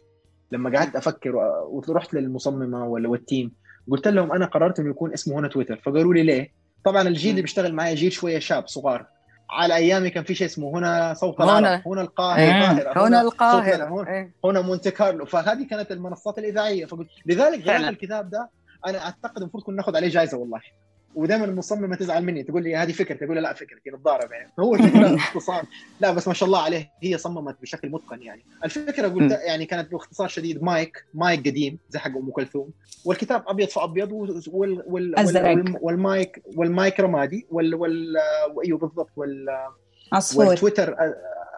لما قعدت أفكر ورحت للمصممة ولا والتيم قلت لهم أنا قررت إنه يكون اسمه هنا تويتر فقالوا لي ليه؟ طبعا الجيل اللي بيشتغل معي جيل شوية شاب صغار. على أيامي كان في شيء اسمه هنا صوت هنا. هنا القاهرة هنا, هنا القاهرة. هنا, هنا مونت كارلو. فهذه كانت المنصات الإذاعية. فقلت لذلك غير الكتاب ده. أنا أعتقد المفروض كنا ناخذ عليه جائزه والله. ودائما المصممه تزعل مني تقول لي هذه فكرتي أقول لا فكرتي نتضارب يعني. هو الفكرة باختصار لا بس ما شاء الله عليه هي صممت بشكل متقن يعني. الفكرة قلت يعني كانت باختصار شديد mic mic قديم زي حق أم كلثوم. والكتاب أبيض في أبيض وال وال وال والمايك والمايك رمادي وال وال أيوه بالضبط وال عصفور. والتويتر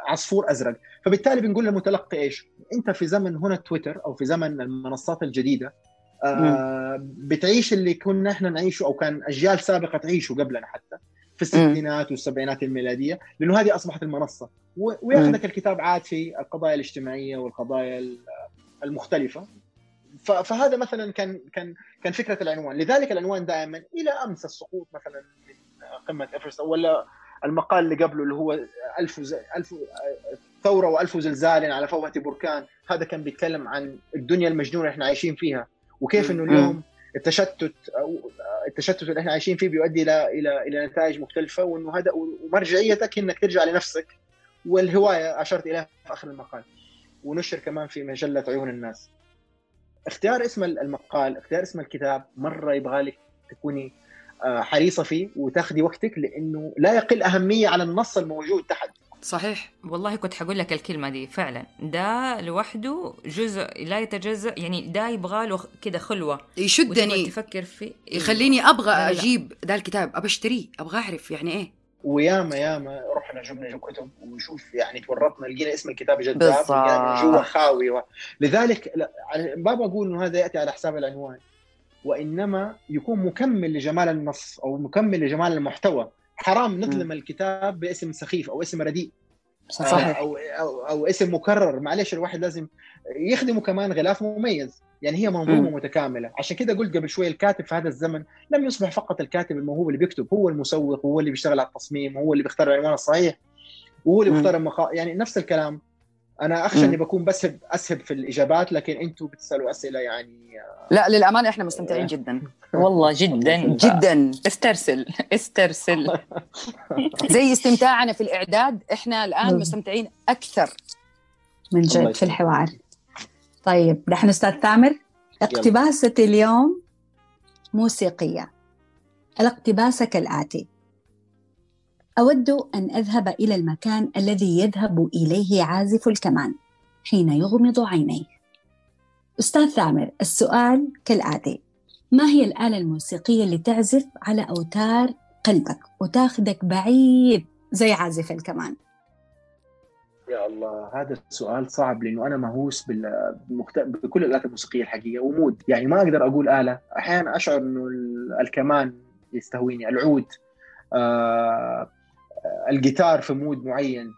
عصفور أزرق. فبالتالي بنقول للمتلقي إيش؟ أنت في زمن هنا تويتر أو في زمن المنصات الجديدة آه بتعيش اللي كنا إحنا نعيشه أو كان أجيال سابقة تعيشه قبلنا حتى في الستينات والسبعينات الميلادية لأنه هذه أصبحت المنصة. وياخذك الكتاب عاد في القضايا الاجتماعية والقضايا المختلفة. فهذا مثلا كان كان كان فكرة العنوان. لذلك العنوان دائما إلى أمس السقوط مثلا من قمة إيفرست ولا المقال اللي قبله اللي هو ألف ز... ألف ثورة وألف زلزال على فوهة بركان. هذا كان بيتكلم عن الدنيا المجنونة اللي إحنا عايشين فيها. وكيف إنه اليوم التشتت أو التشتت اللي إحنا عايشين فيه بيؤدي إلى إلى إلى نتائج مختلفة وإنه هذا ومرجعيتك إنك ترجع لنفسك والهواية أشرت إليها في آخر المقال. ونشر كمان في مجلة عيون الناس. اختيار اسم المقال اختيار اسم الكتاب مرة يبغى لك تكوني آه، حريصة فيه وتاخذي وقتك لإنه لا يقل أهمية على النص الموجود تحت. صحيح. والله كنت حقول لك الكلمة دي فعلا. ده لوحده جزء لا يتجزأ يعني ده يبغى له كده خلوة. يشدني. تفكر فيه يخليني أبغى أجيب ذا الكتاب ابى أشتريه أبغى أعرف يعني إيه. وياما ياما رحنا جبنا كتب ونشوف يعني تورطنا لقينا اسم الكتاب جذاب جوا خاوي. و... لذلك لا ما بقول إنه هذا يأتي على حساب العنوان. وإنما يكون مكمل لجمال النص أو مكمل لجمال المحتوى. حرام نظلم الكتاب باسم سخيف أو اسم رديء. صحيح. أو, أو, أو اسم مكرر. معلش الواحد لازم يخدمه كمان غلاف مميز. يعني هي منظومة م. متكاملة. عشان كده قلت قبل شوي الكاتب في هذا الزمن لم يصبح فقط الكاتب الموهوب اللي بيكتب. هو المسوق هو اللي بيشتغل على التصميم هو اللي بيختار العنوان الصحيح وهو اللي بيختار المقا... يعني نفس الكلام. أنا أخشى إني بكون بسهب أسهب في الإجابات لكن أنتم بتسألوا أسئلة يعني لا للأمانة إحنا مستمتعين جدا. والله جدا. جدا. استرسل. استرسل. زي استمتاعنا في الإعداد إحنا الآن مستمتعين أكثر. من جد في الحوار. طيب نحن أستاذ تامر. اقتباسة اليوم موسيقية. الاقتباس كالآتي أود أن أذهب إلى المكان الذي يذهب إليه عازف الكمان حين يغمض عينيه. أستاذ ثامر، السؤال كالآتي: ما هي الآلة الموسيقية اللي تعزف على أوتار قلبك وتاخذك بعيد زي عازف الكمان؟ يا الله هذا السؤال صعب لأنه أنا مهووس بالمكت... بكل الآلات الموسيقية الحقيقة و mood يعني ما أقدر أقول آلة أحيانا أشعر إنه الكمان يستهويني العود آه الجيتار في mood معين.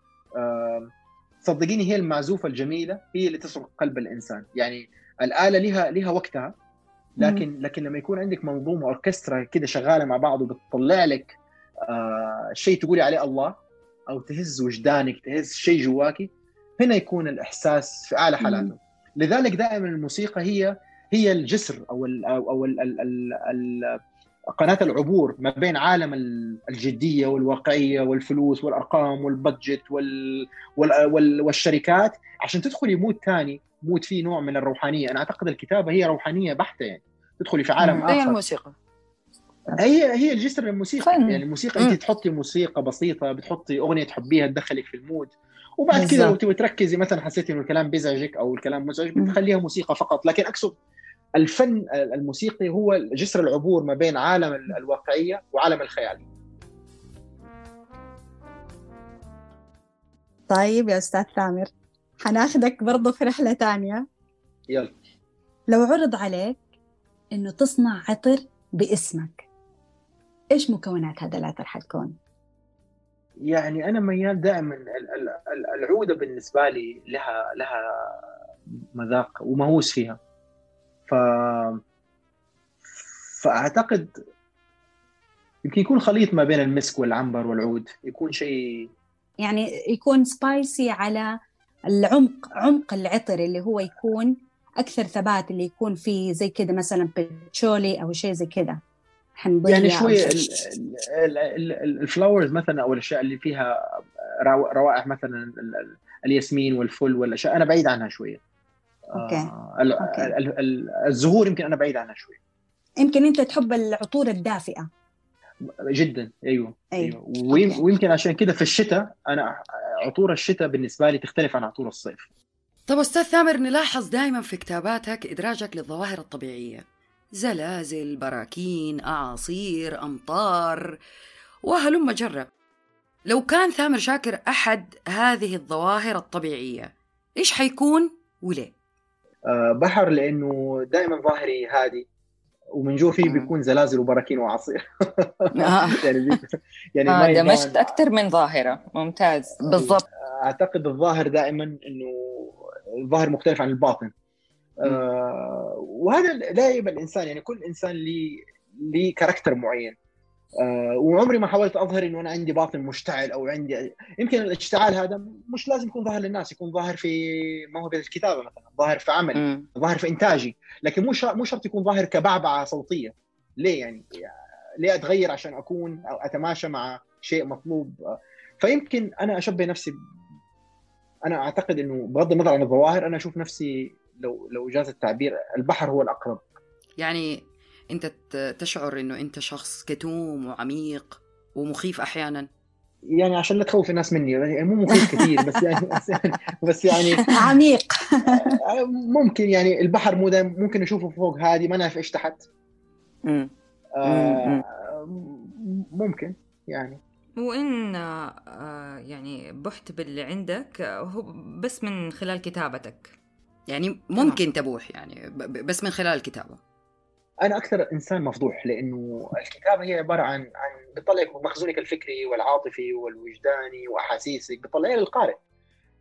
صدقيني هي المعزوفة الجميلة هي اللي تسرق قلب الإنسان. يعني الآلة لها لها وقتها لكن لكن لما يكون عندك منظومة أوركسترا كده شغالة مع بعض وبتطلع لك آه شيء تقولي عليه الله أو تهز وجدانك تهز شيء جواكي هنا يكون الإحساس في أعلى حالاته لذلك دائما الموسيقى هي هي الجسر أو ال أو ال ال ال ال قناة العبور ما بين عالم الجدية والواقعية والفلوس والأرقام وال budget وال وال والشركات عشان تدخلي mood ثاني mood فيه نوع من الروحانية. أنا أعتقد الكتابة هي روحانية بحتة يعني. تدخلي في عالم آخر. هي الموسيقى. هي هي الجسر الموسيقى فن. يعني الموسيقى أنت تحطي موسيقى بسيطة بتحطي أغنية تحبيها تدخلك في المود. وبعد كذا لو تبغي تركزي مثلا حسيتي إنه الكلام بيزعجك أو الكلام مزعج بتخليها موسيقى فقط. لكن أقصد الفن الموسيقي هو جسر العبور ما بين عالم الواقعية وعالم الخيال. طيب يا أستاذ ثامر حناخدك برضه في رحلة ثانية يلا. لو عرض عليك إنه تصنع عطر باسمك إيش مكونات هذا العطر حتكون؟ يعني أنا ميال دائما العودة بالنسبة لي لها لها مذاق ومهووس فيها. ف فأعتقد يمكن يكون خليط ما بين المسك والعنبر والعود يكون شيء يعني يكون سبايسي على العمق عمق العطر اللي هو يكون أكثر ثبات اللي يكون فيه زي كذا مثلا بتشولي أو شيء زي كذا يعني شوي ال flowers مثلا أو الأشياء اللي فيها روائح مثلا الياسمين والفل والأشياء أنا بعيد عنها شوية. okay, آه okay. الزهور يمكن أنا بعيد عنها شوي. يمكن أنت تحب العطور الدافئة. جدا أيوه أيوه, أيوه. ويمكن عشان كذا في الشتاء أنا عطور الشتاء بالنسبة لي تختلف عن عطور الصيف. طب أستاذ ثامر نلاحظ دائما في كتاباتك إدراجك للظواهر الطبيعية. زلازل براكين أعاصير أمطار وهلم جرب لو كان ثامر شاكر أحد هذه الظواهر الطبيعية إيش حيكون وليه؟ بحر لأنه دائما ظاهري هادي ومن جوا فيه بيكون زلازل وبراكين وعصير. آه. يعني يعني آه دمجت أكثر من ظاهرة. ممتاز. بالضبط. أعتقد الظاهر دائما إنه الظاهر مختلف عن الباطن. آه وهذا لا يبقى الإنسان يعني كل إنسان لي لي كاركتر معين. آه وعمري ما حاولت أظهر إنه أنا عندي باطن مشتعل أو عندي يمكن الاشتعال هذا مش لازم يكون ظاهر للناس يكون ظاهر في موهبه الكتابة مثلا ظاهر في عمل ظاهر في إنتاجي لكن مو مو شرط يكون ظاهر كبعبعة صوتية. ليه يعني؟ ليه أتغير عشان أكون أو أتماشى مع شيء مطلوب؟ فيمكن أنا أشبه نفسي أنا أعتقد إنه بغض النظر عن الظواهر أنا أشوف نفسي لو لو جاز التعبير البحر هو الأقرب. يعني أنت تشعر إنه أنت شخص كتوم وعميق ومخيف أحيانا. يعني عشان لا تخوف الناس مني يعني مو مخيف كثير بس يعني بس يعني, بس يعني عميق. ممكن يعني البحر مو ممكن نشوفه فوق هادي ما نعرف إيش تحت. آه ممكن يعني. وإن آه يعني بحت باللي عندك هو بس من خلال كتابتك. يعني ممكن تبوح يعني بس من خلال الكتابة أنا أكثر إنسان مفضوح لأنه الكتابة هي عبارة عن عن بتطلعك مخزونك الفكري والعاطفي والوجداني وأحاسيسك بتطلعها للقارئ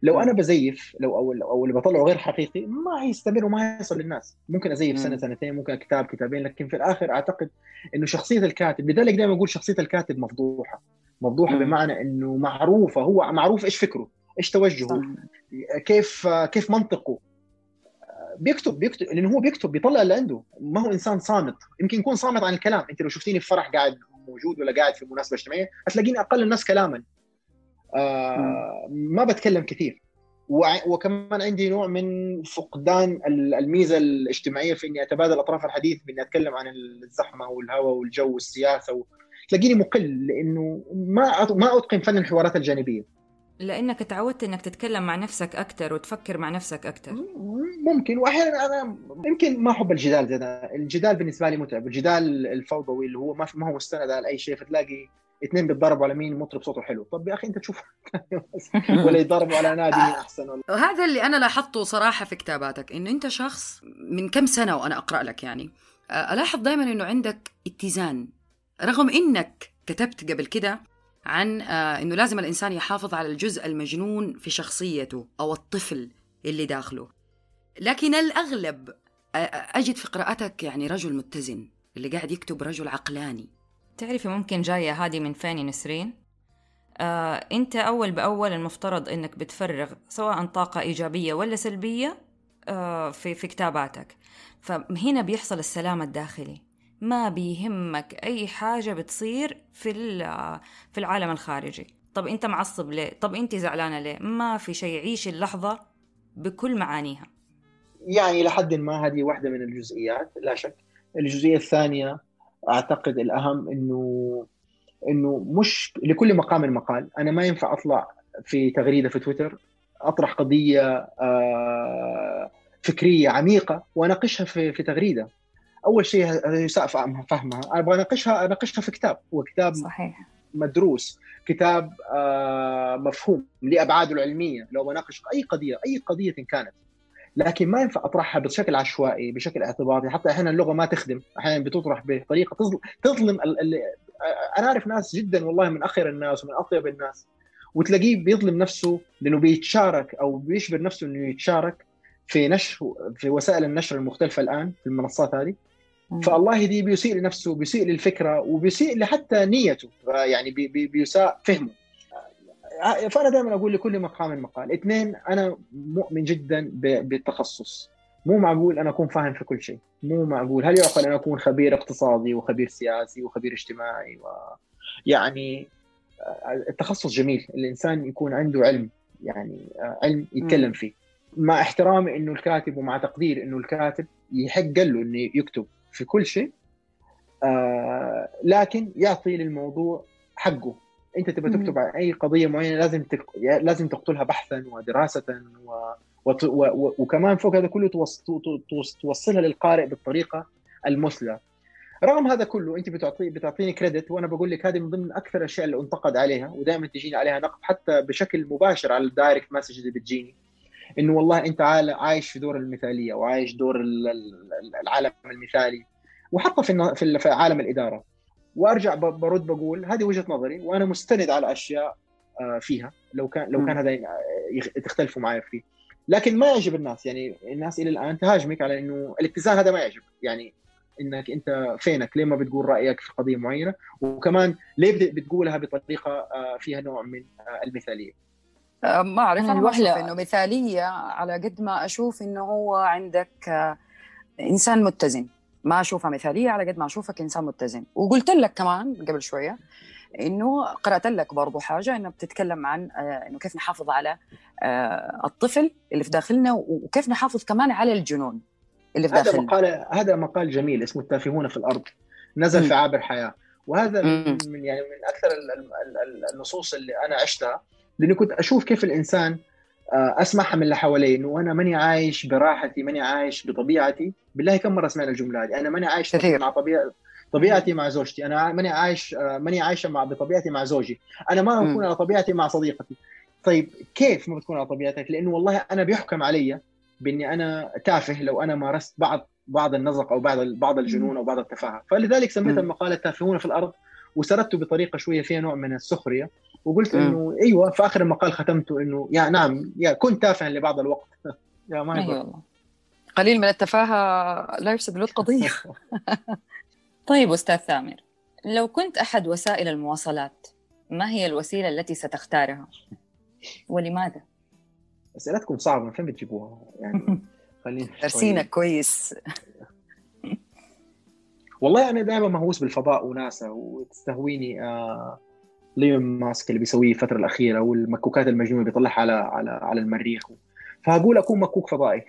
لو أنا بزيف لو أو أو اللي بطلعه غير حقيقي ما هيستمر وما هيصل للناس. ممكن أزيف سنة سنتين ممكن كتاب كتابين لكن في الآخر أعتقد إنه شخصية الكاتب لذلك دائما أقول شخصية الكاتب مفضوحة. مفضوحة مم. بمعنى إنه معروفة هو معروف إيش فكره إيش توجهه صح. كيف كيف منطقه. بيكتب بيكتب لأنه هو بيكتب بيطلع اللي عنده. ما هو إنسان صامت. يمكن يكون صامت عن الكلام. أنت لو شفتيني في فرح قاعد موجود ولا قاعد في مناسبة اجتماعية هتلاقيني أقل الناس كلاما. آه ما بتكلم كثير. وكمان عندي نوع من فقدان الميزة الاجتماعية في إني أتبادل أطراف الحديث بإني أتكلم عن الزحمة والهواء والجو والسياسة و... تلاقيني مقل لأنه ما ما أتقن فن الحوارات الجانبية. لأنك تعودت إنك تتكلم مع نفسك أكثر وتفكر مع نفسك أكثر ممكن. وأحيانا أنا يمكن ما أحب الجدال زي ده. الجدال بالنسبة لي متعب. الجدال الفوضوي اللي هو ما هو مستند على أي شيء فتلاقي اثنين بيتضاربوا على مين مطرب صوته حلو. طب يا أخي أنت تشوف. ولا يتضاربوا على نادي مين أحسن ولا هذا اللي أنا لاحظته صراحة في كتاباتك انه أنت شخص من كم سنة وأنا أقرأ لك يعني ألاحظ دائما إنه عندك اتزان رغم إنك كتبت قبل كده عن إنه لازم الإنسان يحافظ على الجزء المجنون في شخصيته أو الطفل اللي داخله. لكن الأغلب أجد في قراءتك يعني رجل متزن اللي قاعد يكتب رجل عقلاني. تعرفي ممكن جاية هذه من فين نسرين؟ آه، أنت أول بأول المفترض أنك بتفرغ سواء طاقة إيجابية ولا سلبية آه، في في كتاباتك. فهنا بيحصل السلام الداخلي. ما بيهمك أي حاجة بتصير في في العالم الخارجي. طب أنت معصب ليه؟ طب أنت زعلانة ليه؟ ما في شيء عيش اللحظة بكل معانيها. يعني لحد ما هذه واحدة من الجزئيات لا شك. الجزئية الثانية أعتقد الأهم إنه إنه مش لكل مقام مقال أنا ما ينفع أطلع في تغريدة في تويتر أطرح قضية آه، فكرية عميقة وأناقشها في في تغريدة. أول شيء يساء فهمها أبغى اناقشها أناقشها في كتاب. هو كتاب صحيح. مدروس. كتاب آه، مفهوم لابعاده العلمية. لو بناقش أي قضية أي قضية كانت. لكن ما ينفع أطرحها بشكل عشوائي بشكل اعتباطي. حتى أحيانا اللغة ما تخدم. أحيانا بتطرح بطريقة تظلم أنا أعرف ناس جدا والله من اخر الناس ومن أطيب الناس. وتلاقيه بيظلم نفسه لأنه بيتشارك أو بيجبر نفسه إنه يتشارك في نشر في وسائل النشر المختلفة الآن في المنصات هذه. فالله دي بيسيء لنفسه بيسيء للفكرة وبيسيء لحتى نيته. يعني بي بي بيساء فهمه. فأنا دائما أقول لكل مقام مقال اثنين أنا مؤمن جدا بالتخصص. مو معقول أنا أكون فاهم في كل شيء. مو معقول. هل يعقل أن أكون خبير اقتصادي وخبير سياسي وخبير اجتماعي و يعني التخصص جميل. الإنسان يكون عنده علم يعني علم يتكلم فيه. مع احترامي إنه الكاتب ومع تقدير إنه الكاتب يحق له إنه يكتب. في كل شيء. آه لكن يعطي للموضوع حقه. أنت تبغى تكتب عن أي قضية معينة لازم تك... لازم تقتلها بحثا ودراسه و... و... و... وكمان فوق هذا كله توص... توصلها للقارئ بالطريقة المثلى. رغم هذا كله أنت بتعطي بتعطيني credit وأنا بقول لك هذه من ضمن أكثر الأشياء اللي انتقد عليها ودائما تجيني عليها نقد حتى بشكل مباشر على ال direct message اللي بتجيني. إنه والله أنت عايش في دور المثالية وعايش دور العالم المثالي وحتى في في عالم الإدارة. وأرجع برد بقول هذه وجهة نظري وأنا مستند على أشياء آه، فيها. لو كان لو كان هذا تختلفوا معي فيه. لكن ما يعجب الناس يعني الناس إلى الآن تهاجمك على إنه الاتزان هذا ما يعجب يعني إنك أنت فينك ليه ما بتقول رأيك في قضية معينة؟ وكمان ليه بتقولها بطريقة آه، فيها نوع من آه، المثالية. ما أعرف أنا ما أشوف إنه مثالية على قد ما أشوف إنه هو عندك إنسان متزن. ما أشوفها مثالية على قد ما أشوفك إنسان متزن. وقلت لك كمان قبل شوية إنه قرأت لك برضو حاجة إنه بتتكلم عن آه، إنه كيف نحافظ على آه، الطفل اللي في داخلنا وكيف نحافظ كمان على الجنون اللي في هذا داخلنا. مقال هذا مقال جميل اسمه التافهون في الأرض. نزل في عابر حياة. وهذا مم. من يعني من أكثر ال- ال- ال- النصوص اللي أنا عشتها. لأني كنت أشوف كيف الإنسان آه، أسمعها من اللي حوالي إنه أنا ماني عايش براحتي ماني عايش بطبيعتي. بالله كم مرة سمعنا الجملة هذه؟ أنا ماني عايش كثير. مع طبيعه طبيعتي مع زوجتي. أنا ماني عايش آه، ماني عايشه مع بطبيعتي مع زوجي. أنا ما مم. أكون على طبيعتي مع صديقتي. طيب كيف ما بتكون على طبيعتك؟ لأنه والله أنا بيحكم علي بإني أنا تافه لو أنا مارست بعض بعض النزق أو بعض بعض الجنون أو بعض التفاهة. فلذلك سميت. المقالة التافهون في الأرض وسردته بطريقة شوية فيها نوع من السخرية. وقلت. إنه أيوه في آخر المقال ختمته إنه يا نعم يا كنت تافها لبعض الوقت يا ما. والله قليل من التفاهة لا يفسد له القضية طيب أستاذ ثامر لو كنت أحد وسائل المواصلات ما هي الوسيلة التي ستختارها؟ ولماذا؟ أسئلتكم صعبة من فين بتجيبوها يعني خلينا درسينك كويس والله أنا دائما مهووس بالفضاء وناسا وتستهويني آه ليون ماسك اللي بيسويه الفترة الأخيرة والمكوكات المجنونة اللي بيطلعها على على على المريخ فهقول أكون مكوك فضائي.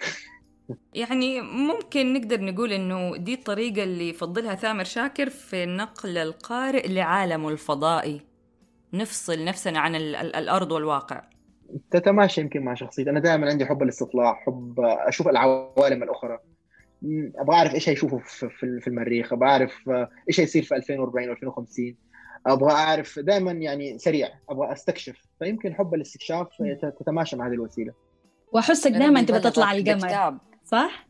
يعني ممكن نقدر نقول إنه دي الطريقة اللي يفضلها ثامر شاكر في نقل القارئ لعالمه الفضائي. نفصل نفسنا عن ال- ال- الأرض والواقع. تتماشى يمكن مع شخصيتي. أنا دائما عندي حب الاستطلاع حب أشوف العوالم الأخرى. أبغى اعرف إيش هيشوفوا في المريخ أبغى اعرف إيش هيصير في 2040 و2050 أبغى أعرف دائما يعني سريع أبغى أستكشف فيمكن حب الاستكشاف تتماشى مع هذه الوسيلة. واحسك دائما تبى تطلع القمر. صح؟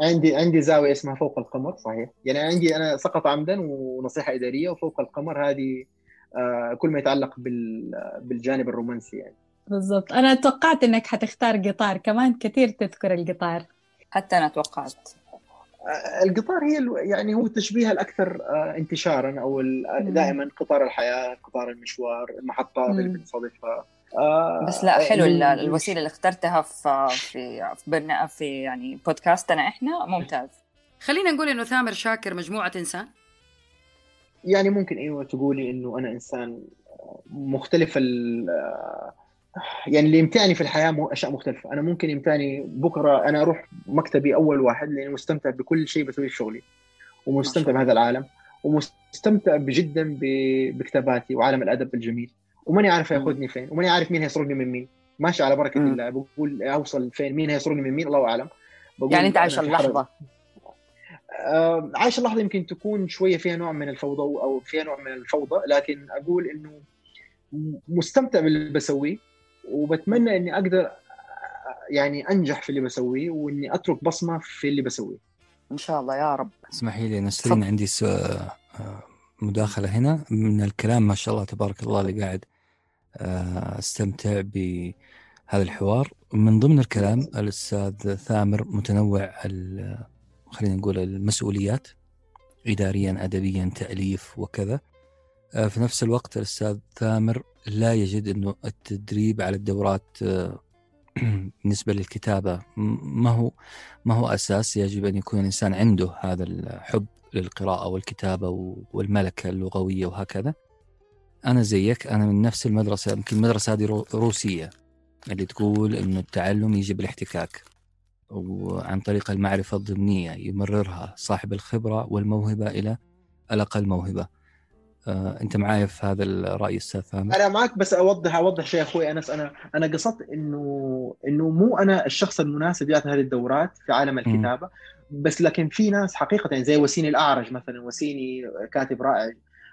عندي عندي زاوية اسمها فوق القمر صحيح. يعني عندي أنا سقط عمدا ونصيحة إدارية وفوق القمر هذه آه، كل ما يتعلق بال- بالجانب الرومانسي يعني. بالضبط. أنا توقعت إنك حتختار قطار كمان كثير تذكر القطار. حتى أنا توقعت. القطار هي يعني هو التشبيه الأكثر آه، انتشارا أو. دائما قطار الحياة قطار المشوار المحطات اللي آه، بس لا حلو ال- من- الوسيلة اللي اخترتها في في في برنا في يعني بودكاستنا إحنا ممتاز. خلينا نقول إنه ثامر شاكر مجموعة إنسان. يعني ممكن إيوه تقولي إنه أنا إنسان مختلف ال يعني اللي يمتعني في الحياة مو أشياء مختلفة. أنا ممكن يمتعني بكرة أنا أروح مكتبي أول واحد لأني مستمتع بكل شيء بسويه في شغلي ومستمتع بهذا العالم ومستمتع جدا بكتاباتي وعالم الأدب الجميل. وماني عارف ياخذني فين وماني عارف مين هيسرقني من مين. ماشي على بركة. الله بقول أوصل فين مين هيسرقني من مين الله أعلم. يعني أنت عايش. اللحظة. آه، عايش اللحظة يمكن تكون شوية فيها نوع من الفوضى أو فيها نوع من الفوضى لكن أقول إنه مستمتع باللي بسويه. وبتمنى إني أقدر آه، يعني أنجح في اللي بسويه وإني أترك بصمة في اللي بسويه. إن شاء الله يا رب. اسمحي لي نسرين عندي سؤال مداخلة هنا. من الكلام ما شاء الله تبارك الله اللي قاعد آه، أستمتع بهذا الحوار. من ضمن الكلام الأستاذ ثامر متنوع ال- خلينا نقول المسؤوليات إداريا أدبيا تأليف وكذا. آه، في نفس الوقت الأستاذ ثامر لا يجد أنه التدريب على الدورات آه، بالنسبة للكتابة. م- ما هو ما هو أساس يجب أن يكون الإنسان عنده هذا الحب للقراءة والكتابة و- والملكة اللغوية وهكذا؟ أنا زيك أنا من نفس المدرسة يمكن المدرسة هذه رو- روسية اللي تقول إنه التعلم يجي بالاحتكاك وعن طريق المعرفة الضمنية يمررها صاحب الخبرة والموهبة إلى الأقل موهبة آه، أنت معايا في هذا الرأي أستاذ ثامر؟ أنا معك بس اوضح أوضح شيء أخوي انس أنا أنا قصدت انه إنه مو أنا الشخص المناسب يعطي هذه الدورات في عالم الكتابة بس لكن في ناس حقيقة يعني زي وسيني الأعرج مثلا وسيني كاتب رائع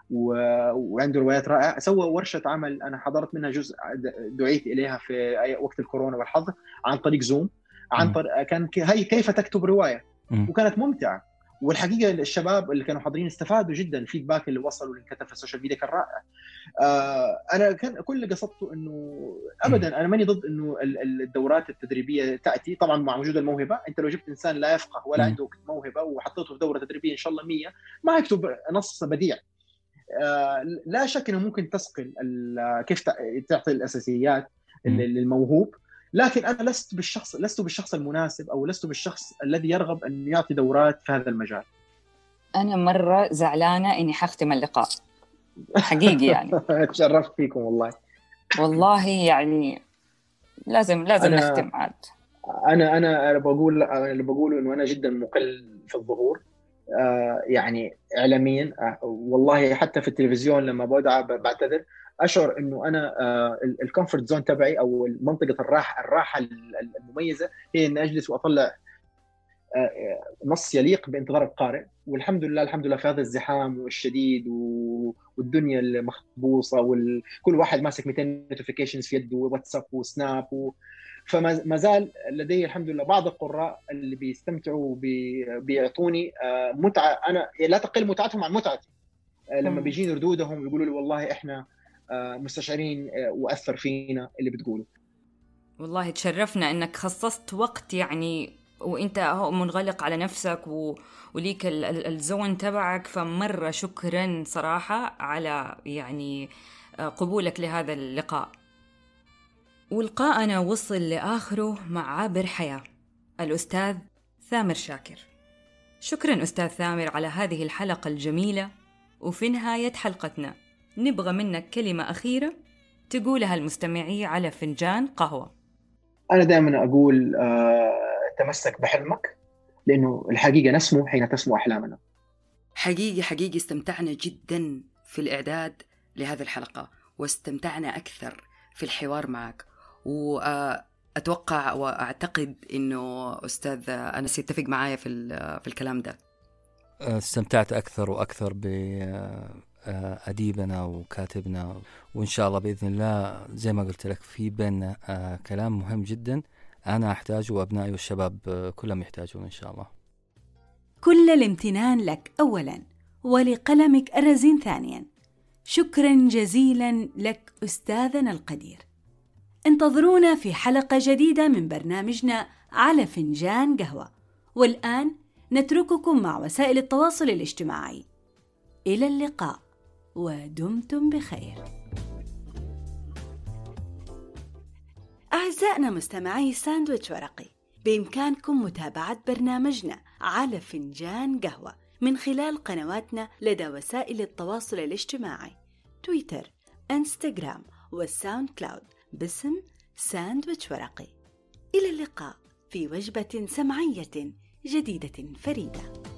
و... وعنده روايات رائعة سوى ورشة عمل أنا حضرت منها جزء دعيت إليها في أي- وقت الكورونا والحظر عن طريق زوم عن. طريق كان هي كيف تكتب رواية مم. وكانت ممتعة والحقيقة الشباب اللي كانوا حاضرين استفادوا جدا ال feedback اللي وصلوا اللي انكتب في ال social media كان رائع. آه أنا كان كل اللي قصدته إنه ابدا أنا ماني ضد إنه ال- ال- الدورات التدريبية تأتي. طبعا مع وجود الموهبة أنت لو جبت إنسان لا يفقه ولا. عنده موهبة وحطيته في دورة تدريبية إن شاء الله 100 ما يكتب نص بديع. آه لا شك إنه ممكن تصقل كيف تع- تعطي الأساسيات للموهوب. لكن أنا لست بالشخص لست بالشخص المناسب أو لست بالشخص الذي يرغب أن يعطي دورات في هذا المجال. أنا مرة زعلانة إني حختم اللقاء. حقيقي يعني. تشرفت فيكم والله. والله يعني لازم لازم أنا- نختم عاد. أنا أنا بقول اللي بقوله إنه أنا جدا مقل في الظهور. آه، يعني اعلاميا آه، والله حتى في التلفزيون لما بدعى بعتذر. أشعر إنه أنا ال comfort zone تبعي أو منطقه الراحه الراحة ال- ال- المميزة هي إني أجلس وأطلع آه، آه، نص يليق بانتظار القارئ. والحمد لله الحمد لله في هذا الزحام الشديد و- والدنيا المخبوصة وكل واحد ماسك 200 notifications في يده واتساب وسناب و... فما ما زال لدي الحمد لله بعض القراء اللي بيستمتعوا بيعطوني آه، متعة. أنا لا تقل متعتهم عن متعتي. آه، لما. بيجيني ردودهم يقولوا لي والله إحنا آه، مستشعرين آه، وأثر فينا اللي بتقوله. والله تشرفنا إنك خصصت وقت يعني وإنت منغلق على نفسك و... وليك ال- ال- الزون تبعك فمرة شكرا صراحة على يعني آه، قبولك لهذا اللقاء. ولقاءنا وصل لآخره مع عابر حياة الأستاذ ثامر شاكر. شكرا أستاذ ثامر على هذه الحلقة الجميلة وفي نهاية حلقتنا. نبغى منك كلمة أخيرة تقولها المستمعية على فنجان قهوة. أنا دائما أقول آه، تمسك بحلمك لأنه الحقيقة نسمو حين تسمو أحلامنا. حقيقي حقيقي استمتعنا جدا في الإعداد لهذه الحلقة واستمتعنا أكثر في الحوار معك. وأتوقع وأعتقد أنه أستاذ أنس يتفق معايا في, ال- في الكلام ده. استمتعت أكثر وأكثر بأديبنا وكاتبنا. وإن شاء الله بإذن الله زي ما قلت لك في بيننا آه، كلام مهم جدا. أنا أحتاجه وأبنائي والشباب آه، كلهم يحتاجون إن شاء الله. كل الامتنان لك أولا ولقلمك الرزين ثانيا. شكرا جزيلا لك أستاذنا القدير. انتظرونا في حلقة جديدة من برنامجنا على فنجان قهوة. والآن نترككم مع وسائل التواصل الاجتماعي. إلى اللقاء. ودمتم بخير. أعزائنا مستمعي ساندويتش ورقي بإمكانكم متابعة برنامجنا على فنجان قهوة من خلال قنواتنا لدى وسائل التواصل الاجتماعي تويتر، إنستغرام والساوند كلاود باسم ساندويتش ورقي. إلى اللقاء في وجبة سمعية جديدة فريدة.